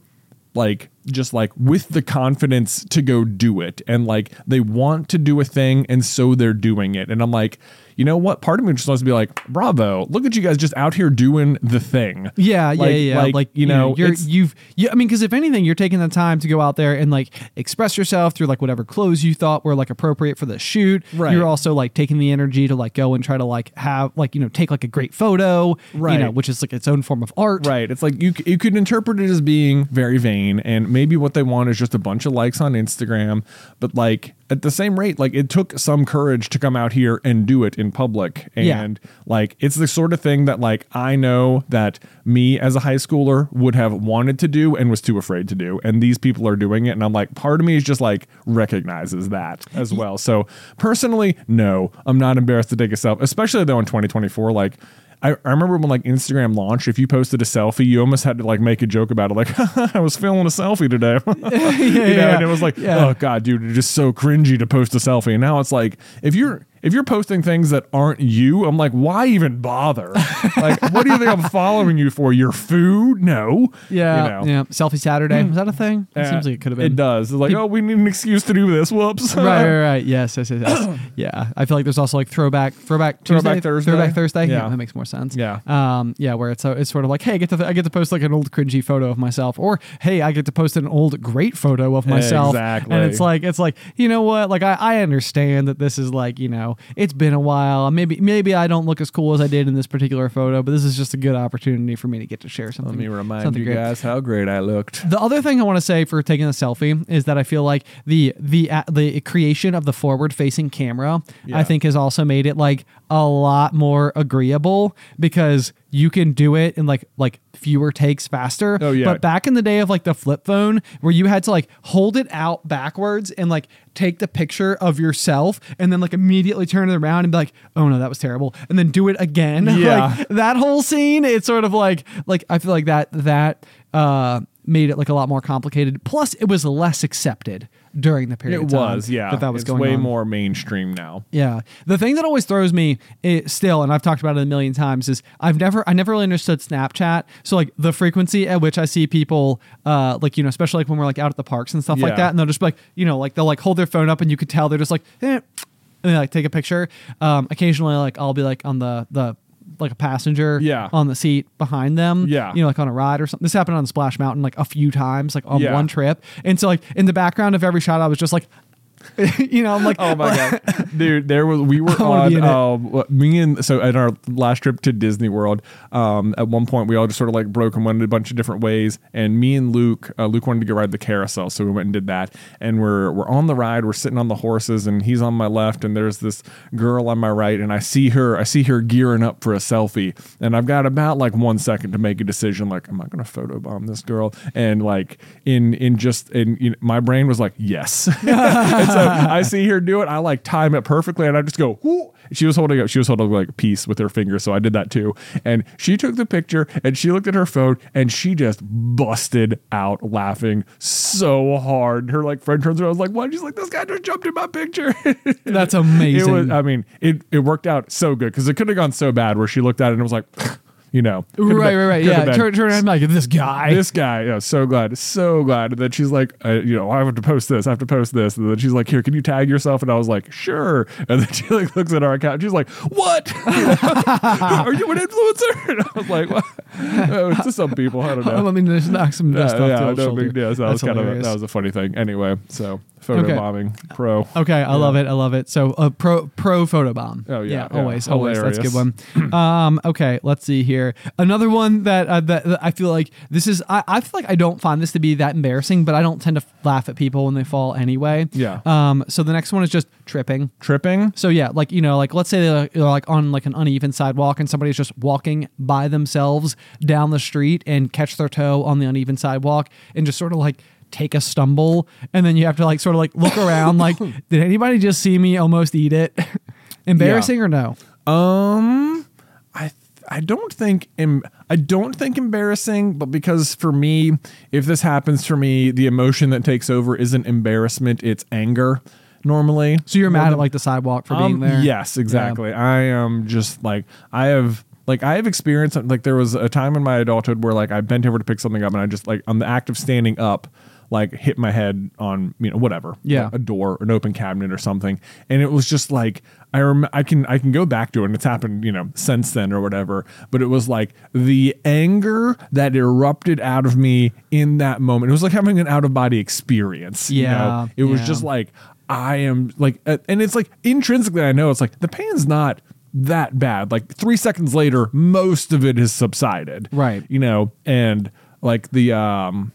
like just like with the confidence to go do it, and like they want to do a thing, and so they're doing it. And I'm like, you know what? Part of me just wants to be like, bravo, look at you guys just out here doing the thing. Yeah, yeah, Like- yeah. like, Like, you know, you're you've you, I mean, because if anything, you're taking the time to go out there and like express yourself through like whatever clothes you thought were like appropriate for the shoot. Right. You're also like taking the energy to like go and try to like have like you know take like a great photo. You Right. know, which is like its own form of art. Right. It's like you you could interpret it as being very vain, and maybe what they want is just a bunch of likes on Instagram. But like at the same rate, like it took some courage to come out here and do it in public, Yeah. and like it's the sort of thing that like I know that me as a high schooler would have wanted to do and was too afraid to do, and these people are doing it, and I'm like, part of me is just like recognizes that as well. So personally, no, I'm not embarrassed to take a selfie, especially though in 2024, like. I, I remember when like Instagram launched, if you posted a selfie, you almost had to like make a joke about it, like I was filming a selfie today, You know, yeah. and it was like, Yeah. oh god, dude, it's just so cringy to post a selfie. And now it's like, if you're if you're posting things that aren't you, I'm like, why even bother? like, what do you think I'm following you for? Your food? No. Yeah. You know? Yeah. Selfie Saturday is that a thing? It Uh, seems like it could have been. It does. It's like, Peop- oh, we need an excuse to do this. Whoops. Right, right, right. Yes, yes, yes, yes. yeah, I feel like there's also like throwback, throwback, Tuesday, Throwback Thursday. throwback Thursday. Yeah. Yeah. that makes more sense. Yeah. um, yeah, where it's so it's sort of like, hey, I get to I get to post like an old cringy photo of myself, or hey, I get to post an old great photo of myself. Exactly. And it's like it's like you know what? Like I, I understand that this is like you know it's been a while. Maybe maybe I don't look as cool as I did in this particular photo, but this is just a good opportunity for me to get to share something. Let me remind you great. guys how great I looked. The other thing I want to say for taking a selfie is that I feel like the the uh, the creation of the forward facing camera Yeah. I think has also made it like a lot more agreeable because you can do it in like like fewer takes faster. Oh, yeah. But back in the day of like the flip phone where you had to like hold it out backwards and like take the picture of yourself and then like immediately turn it around and be like, oh no, that was terrible. And then do it again. Yeah. like that whole scene, it's sort of like like I feel like that that uh made it like a lot more complicated. Plus, it was less accepted during the period. It was, yeah. That that was it's going way on. more mainstream now. Yeah. The thing that always throws me is still, and I've talked about it a million times, is I've never I never really understood Snapchat. So like the frequency at which I see people uh like, you know, especially like when we're like out at the parks and stuff like that, and they'll just be like, you know, like they'll like hold their phone up and you could tell they're just like, eh, and they like take a picture. Um occasionally like I'll be like on the the like a passenger Yeah. on the seat behind them. Yeah. You know, like on a ride or something. This happened on Splash Mountain like a few times, like on Yeah. one trip. And so like in the background of every shot, I was just like you know, I'm like, Oh my god, dude! There was we were I wanna be on um, me and so at our last trip to Disney World. Um, at one point, we all just sort of like broke and went a bunch of different ways. And me and Luke, uh, Luke wanted to go ride the carousel, so we went and did that. And we're we're on the ride, we're sitting on the horses, and he's on my left, and there's this girl on my right, and I see her, I see her gearing up for a selfie, and I've got about like one second to make a decision, like, am I going to photobomb this girl? And like in in just in you know, my brain was like, yes. so I see her do it. I like time it perfectly, and I just go. Whoo! She was holding up. She was holding like peace with her finger, so I did that too. And she took the picture, and she looked at her phone, and she just busted out laughing so hard. Her like friend turns around, I was like, "What?" She's like, "This guy just jumped in my picture." that's It amazing. was. I mean, it it worked out so good because it could have gone so bad where she looked at it and was like, you know, right, been- right, right. Yeah. Turn, turn around like this guy. This guy, yeah, so glad, so glad that she's like, uh, you know, I have to post this, I have to post this, and then she's like, here, can you tag yourself? And I was like, sure. And then she like looks at our account, and she's like, what? Are you an influencer? And I was like, what? Oh, it's to some people, I don't know. Let me just knock some Yeah, dust off yeah, no shoulder. big deal. So that was kind of a, that was a funny thing. Anyway, so photo Okay. bombing pro. Okay, I love it. I love it. So, uh, pro pro photobomb. Oh, yeah, yeah. always, always. That's a good one. um, okay, let's see here. Another one that, uh, that that I feel like this is. I, I feel like I don't find this to be that embarrassing, but I don't tend to laugh at people when they fall anyway. Yeah. Um. So the next one is just tripping. Tripping. So yeah, like you know, like let's say they're, they're like on like an uneven sidewalk and somebody's just walking by themselves down the street and catch their toe on the uneven sidewalk and just sort of like take a stumble and then you have to like sort of like look around like did anybody just see me almost eat it? Embarrassing or no? Um, I I don't think em- I don't think embarrassing, but because for me, if this happens for me, the emotion that takes over isn't embarrassment; it's anger. Normally, So you're mad at like the sidewalk for being Um, there? Yes, exactly. I am just like I have like I have experienced like there was a time in my adulthood where like I bent over to pick something up and I just like on the act of standing up, like hit my head on you know whatever Yeah. a door an open cabinet or something and it was just like i rem- i can i can go back to it and it's happened you know since then or whatever but it was like the anger that erupted out of me in that moment it was like having an out of body experience you know? Yeah, it was yeah. just like i am like uh, and it's like intrinsically i know it's like the pain's not that bad like three seconds later most of it has subsided Right. you know and like the um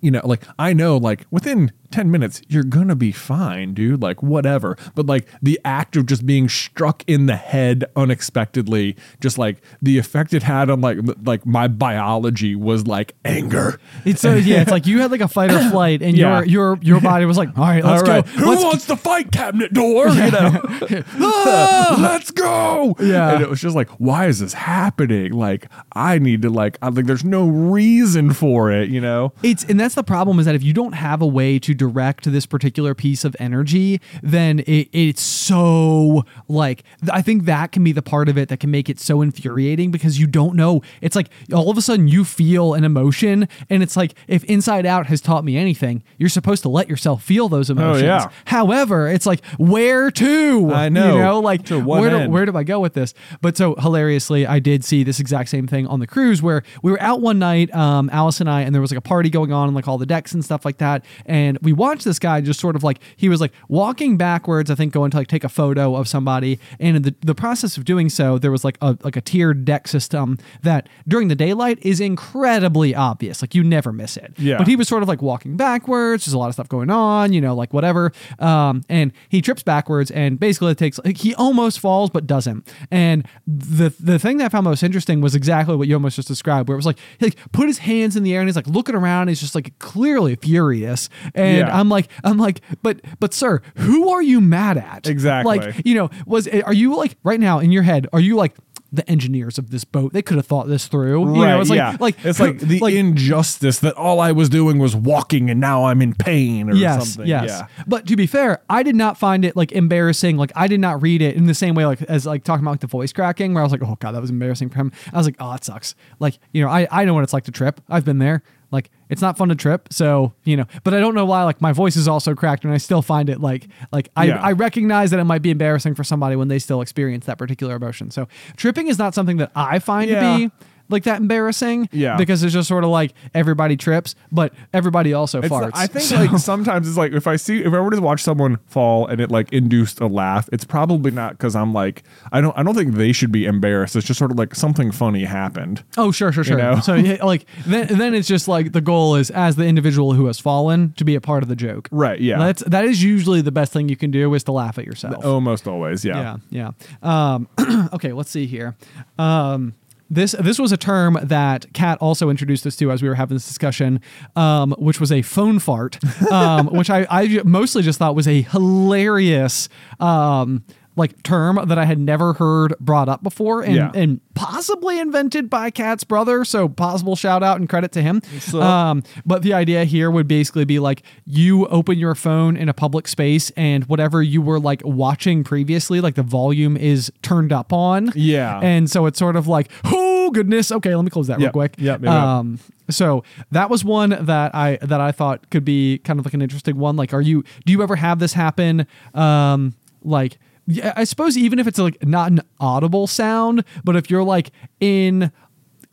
you know, like I know, like within 10 minutes, you're gonna be fine, dude. Like, whatever. But like the act of just being struck in the head unexpectedly, just like the effect it had on like like my biology was like anger. It's so yeah, it's like you had like a fight or flight, and Yeah. your your your body was like, all right, let's All right, go. Who Let's wants to fight cabinet door? You know, ah, let's go. Yeah. and it was just like, why is this happening? Like, I need to like, I think there's no reason for it. You know, It's and that's the problem is that if you don't have a way to direct this particular piece of energy, then it, it's so like I think that can be the part of it that can make it so infuriating because you don't know. It's like all of a sudden you feel an emotion, and it's like if Inside Out has taught me anything, you're supposed to let yourself feel those emotions. Oh, yeah. However, it's like where to? I know. You know, like where do, where do I go with this? But so hilariously, I did see this exact same thing on the cruise where we were out one night, um, Alice and I, and there was like a party going on, and like all the decks and stuff like that. And we watched this guy just sort of like he was like walking backwards, I think, going to like take a photo of somebody. And in the, the process of doing so, there was like a like a tiered deck system that during the daylight is incredibly obvious. Like you never miss it. Yeah. But he was sort of like walking backwards. There's a lot of stuff going on, you know, like whatever. Um, and he trips backwards, and basically it takes like he almost falls but doesn't. And the the thing that I found most interesting was exactly what you almost just described, where it was like he like put his hands in the air and he's like looking around. he's just like clearly furious, and Yeah. I'm like I'm like, but but sir, who are you mad at? Exactly. Like you know, was are you like right now in your head? Are you like the engineers of this boat? They could have thought this through. You know, it's like yeah. like it's like the like, injustice that all I was doing was walking and now I'm in pain or yes, something. Yes. Yeah. But to be fair, I did not find it like embarrassing. Like I did not read it in the same way like as like talking about like the voice cracking where I was like, oh god, that was embarrassing for him. I was like, oh, it sucks. Like, you know, I, I know what it's like to trip. I've been there. Like it's not fun to trip. So, you know, but I don't know why like my voice is also cracked and I still find it like like I, Yeah. I recognize that it might be embarrassing for somebody when they still experience that particular emotion. So tripping is not something that I find Yeah. to be like that embarrassing. Yeah. Because it's just sort of like everybody trips, but everybody also It's farts. I think So- like sometimes it's like if I see if I were to watch someone fall and it like induced a laugh, it's probably not because I'm like I don't I don't think they should be embarrassed. It's just sort of like something funny happened. Oh, sure, sure, sure. know? So, yeah, like, then, then it's just like the goal is as the individual who has fallen to be a part of the joke. Right, yeah. That's that is usually the best thing you can do is to laugh at yourself. Almost always, yeah. Yeah, yeah. Um, okay, let's see here. Um, this this was a term that Kat also introduced us to as we were having this discussion, um, which was a phone fart, um, which I, I mostly just thought was a hilarious um, like term that I had never heard brought up before, and, Yeah. and possibly invented by Kat's brother. So possible shout out and credit to him. Um, but the idea here would basically be like you open your phone in a public space and whatever you were like watching previously, like the volume is turned up on. Yeah. And so it's sort of like, oh goodness. Okay, let me close that real quick. Yep, yep, yep. Um, so that was one that I that I thought could be kind of like an interesting one. Like, are you do you ever have this happen? Um, like yeah, I suppose even if it's like not an audible sound, but if you're like in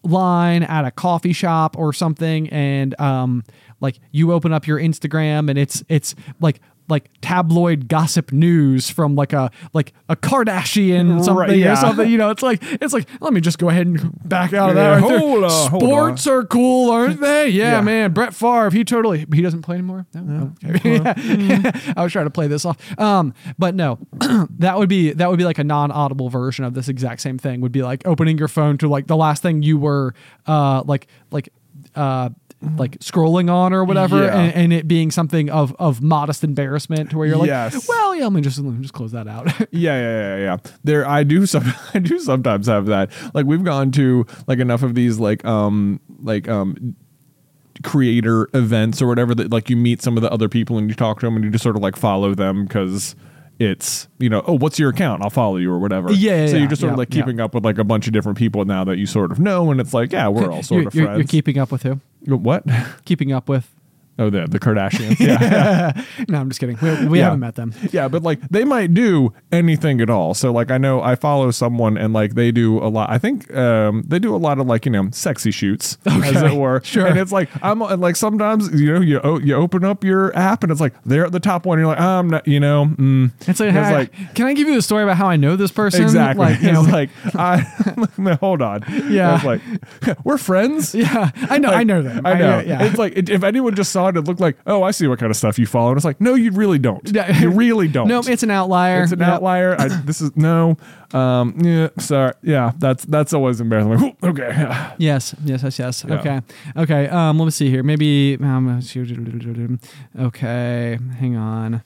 line at a coffee shop or something and um like you open up your Instagram and it's it's like like tabloid gossip news from like a like a Kardashian Right, something yeah. or something you know it's like it's like let me just go ahead and back out of Yeah, that right there. hold on, hold sports are cool aren't they yeah, Yeah. man Brett Favre he totally he doesn't play anymore no, okay. Yeah. I was trying to play this off um but no that would be that would be like a non-audible version of this exact same thing would be like opening your phone to like the last thing you were uh like like uh like scrolling on or whatever Yeah. and, and it being something of of modest embarrassment to where you're like Yes. well yeah let me just let me just close that out Yeah, yeah, yeah, yeah. There, I do some. I do sometimes have that. Like we've gone to like enough of these like um like um creator events or whatever that like you meet some of the other people and you talk to them and you just sort of like follow them because it's you know oh what's your account I'll follow you or whatever Yeah, yeah, so you're just sort of yeah, like yeah. keeping up with like a bunch of different people now that you sort of know and it's like yeah we're all sort you're, of friends you're keeping up with who what? Keeping up with Oh, the the Kardashians. Yeah. no, I'm just kidding. We, we Yeah. haven't met them. Yeah, but like they might do anything at all. So like I know I follow someone and like they do a lot. I think um they do a lot of like you know sexy shoots as it were. sure. And it's like I'm and, like sometimes you know you you open up your app and it's like they're at the top one. You're like I'm not you know. Mm. It's like, And "Hey, can I give you the story about how I know this person? Exactly. Like, you know, it's like I no, hold on. Yeah. It's like we're friends. yeah, I know, I know them. I know. yeah. It's like if anyone just saw it, it looked like, oh, I see what kind of stuff you follow. And it's like, no, you really don't. You really don't. no, it's an outlier. It's an Yeah. outlier. I, this is no. Um. Yeah. Sorry. Yeah. That's that's always embarrassing. Like, "Whew, okay. Yes, yes, yes, yes. Yeah. Okay, okay. Um, let me see here. Maybe. Um, okay, hang on.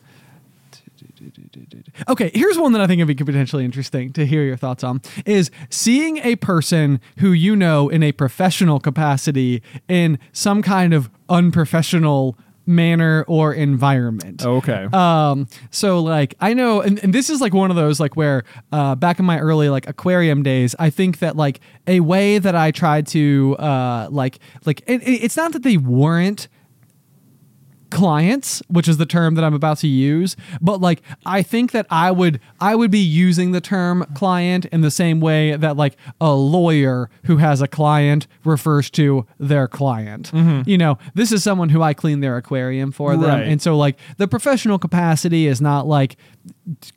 Okay, here's one that I think would be potentially interesting to hear your thoughts on is seeing a person who you know in a professional capacity in some kind of unprofessional manner or environment. Okay. Um, so like I know, and, and this is like one of those like where uh, back in my early like aquarium days, I think that like a way that I tried to uh, like like it, it- it's not that they weren't clients which is the term that i'm about to use but like i think that i would i would be using the term client in the same way that like a lawyer who has a client refers to their client you know this is someone who i clean their aquarium for them Right. and so like the professional capacity is not like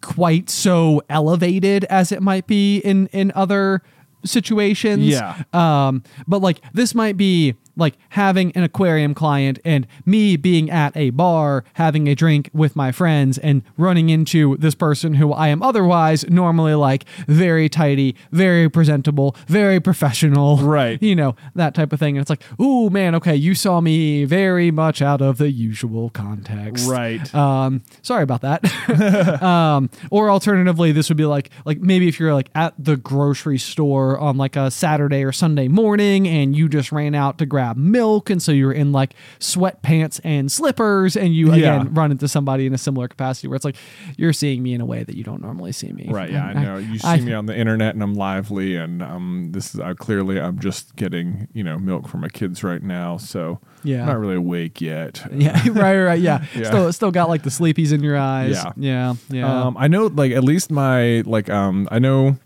quite so elevated as it might be in in other situations Yeah. um but like this might be like having an aquarium client and me being at a bar having a drink with my friends and running into this person who I am otherwise normally like very tidy, very presentable, very professional. Right. You know, that type of thing. And it's like, oh man, okay, you saw me very much out of the usual context. Right. Um, sorry about that. um, or alternatively, this would be like like maybe if you're like at the grocery store on like a Saturday or Sunday morning and you just ran out to grab milk and so you're in like sweatpants and slippers and you Yeah. again run into somebody in a similar capacity where it's like you're seeing me in a way that you don't normally see me. Right. Yeah. I And know. You see I- me on the internet and I'm lively and um. This is uh, clearly I'm just getting you know milk for my kids right now. So Yeah. I'm not really awake yet. Yeah, right, right, yeah. Yeah. Still, still got like the sleepies in your eyes. Yeah. yeah, yeah. Um, I know, like at least my like um, I know.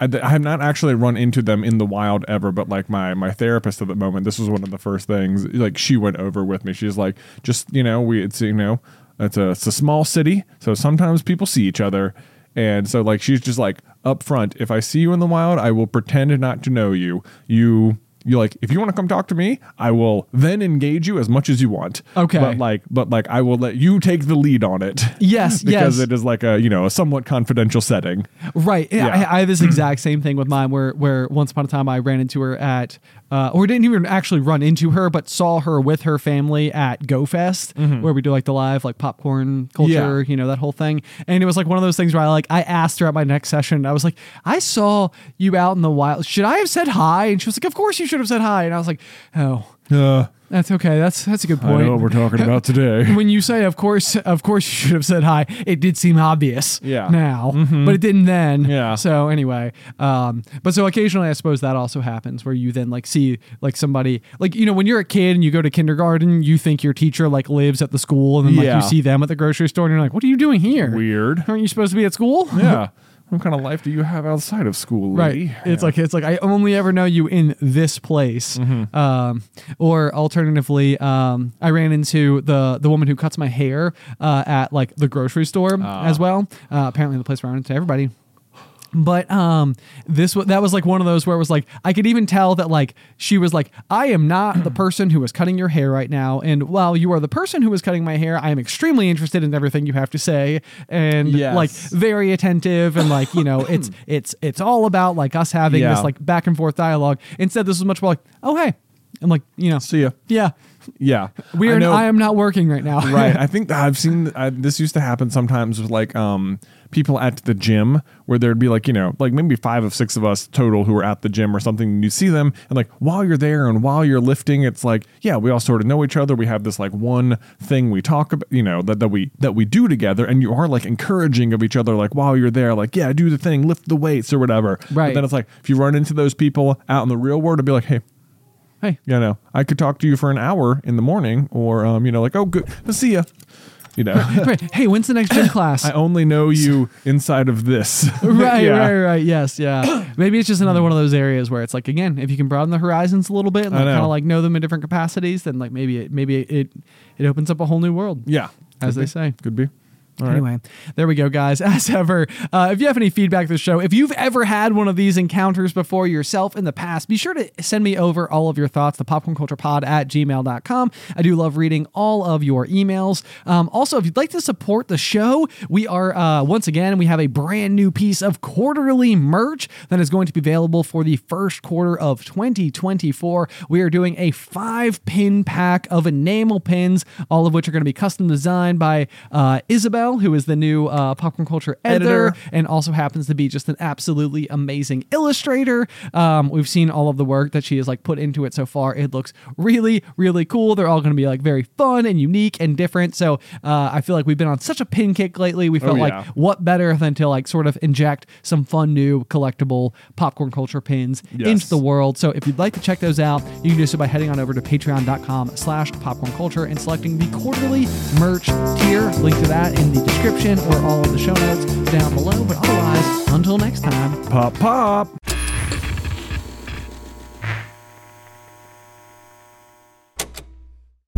I, have not actually run into them in the wild ever, but like my my therapist at the moment, this was one of the first things. Like she went over with me. She's like, just you know, we it's you know, it's a it's a small city, so sometimes people see each other, and so like she's just like up front. If I see you in the wild, I will pretend not to know you. You you like if you want to come talk to me, I will then engage you as much as you want. Okay. but like but like I will let you take the lead on it. Yes, because yes. it is like a you know a somewhat confidential setting. Right. Yeah. I, I have this exact same thing with mine where where once upon a time I ran into her at uh, or didn't even actually run into her, but saw her with her family at GoFest, where we do like the live like popcorn culture, Mm-hmm. Yeah. you know, that whole thing. And it was like one of those things where I like I asked her at my next session, I was like, I saw you out in the wild. Should I have said hi? And she was like, Of course you should have said hi. And I was like, Oh, Uh, that's okay. That's that's a good point. I know what we're talking about today. when you say of course of course you should have said hi it did seem obvious Yeah. Mm-hmm. now but it didn't then Yeah. so anyway um but so occasionally i suppose that also happens where you then like see like somebody like you know when you're a kid and you go to kindergarten you think your teacher like lives at the school and then like Yeah. you see them at the grocery store and you're like what are you doing here Weird. aren't you supposed to be at school Yeah. What kind of life do you have outside of school, lady? Right. It's like it's like I only ever know you in this place. Mm-hmm. Um, or alternatively, um, I ran into the the woman who cuts my hair uh, at like the grocery store Ah. as well. Uh, apparently, the place where I run into everybody. But um, this wa- that was like one of those where it was like I could even tell that like she was like I am not the person who is cutting your hair right now, and while you are the person who is cutting my hair, I am extremely interested in everything you have to say, and Yes. like very attentive, and like you know it's it's it's all about like us having Yeah. this like back and forth dialogue. Instead, this was much more like oh hey, I'm like you know See ya. yeah Yeah. we I I, am not working right now right. I think I've seen uh, this used to happen sometimes with like um people at the gym where there'd be like you know like maybe five of six of us total who are at the gym or something. And you see them and like while you're there and while you're lifting, it's like yeah, we all sort of know each other. We have this like one thing we talk about, you know, that that we that we do together, and you are like encouraging of each other. Like while you're there, like yeah, do the thing, lift the weights or whatever. But Right. then it's like if you run into those people out in the real world, it'd be like hey. Hey. you know, I could talk to you for an hour in the morning, or um, you know, like, oh, good, see ya. You know, Right. Hey, when's the next gym class? I only know you inside of this. right, Yeah. right, right. Yes, yeah. Maybe it's just another one of those areas where it's like again, if you can broaden the horizons a little bit and like, kind of like know them in different capacities, then like maybe it maybe it it opens up a whole new world. Yeah, As Could they be. say. could be. Anyway, there we go, guys. As ever, uh, if you have any feedback to the show, if you've ever had one of these encounters before yourself in the past, be sure to send me over all of your thoughts, the popcornculturepod at gmail.com. I do love reading all of your emails. Um, also, if you'd like to support the show, we are, uh, once again, we have a brand new piece of quarterly merch that is going to be available for the first quarter of 2024. We are doing a five pin pack of enamel pins, all of which are going to be custom designed by uh, Isybelle, who is the new uh, popcorn culture editor, Editor. and also happens to be just an absolutely amazing illustrator. Um, we've seen all of the work that she has like put into it so far. It looks really, really cool. They're all going to be like very fun and unique and different. So uh, I feel like we've been on such a pin kick lately. We felt yeah. like what better than to like sort of inject some fun new collectible popcorn culture pins Yes. into the world. So if you'd like to check those out, you can do so by heading on over to patreon.com slash popcorn culture and selecting the quarterly merch tier. Link to that in the description or all of the show notes down below. But otherwise, until next time. Pop, pop.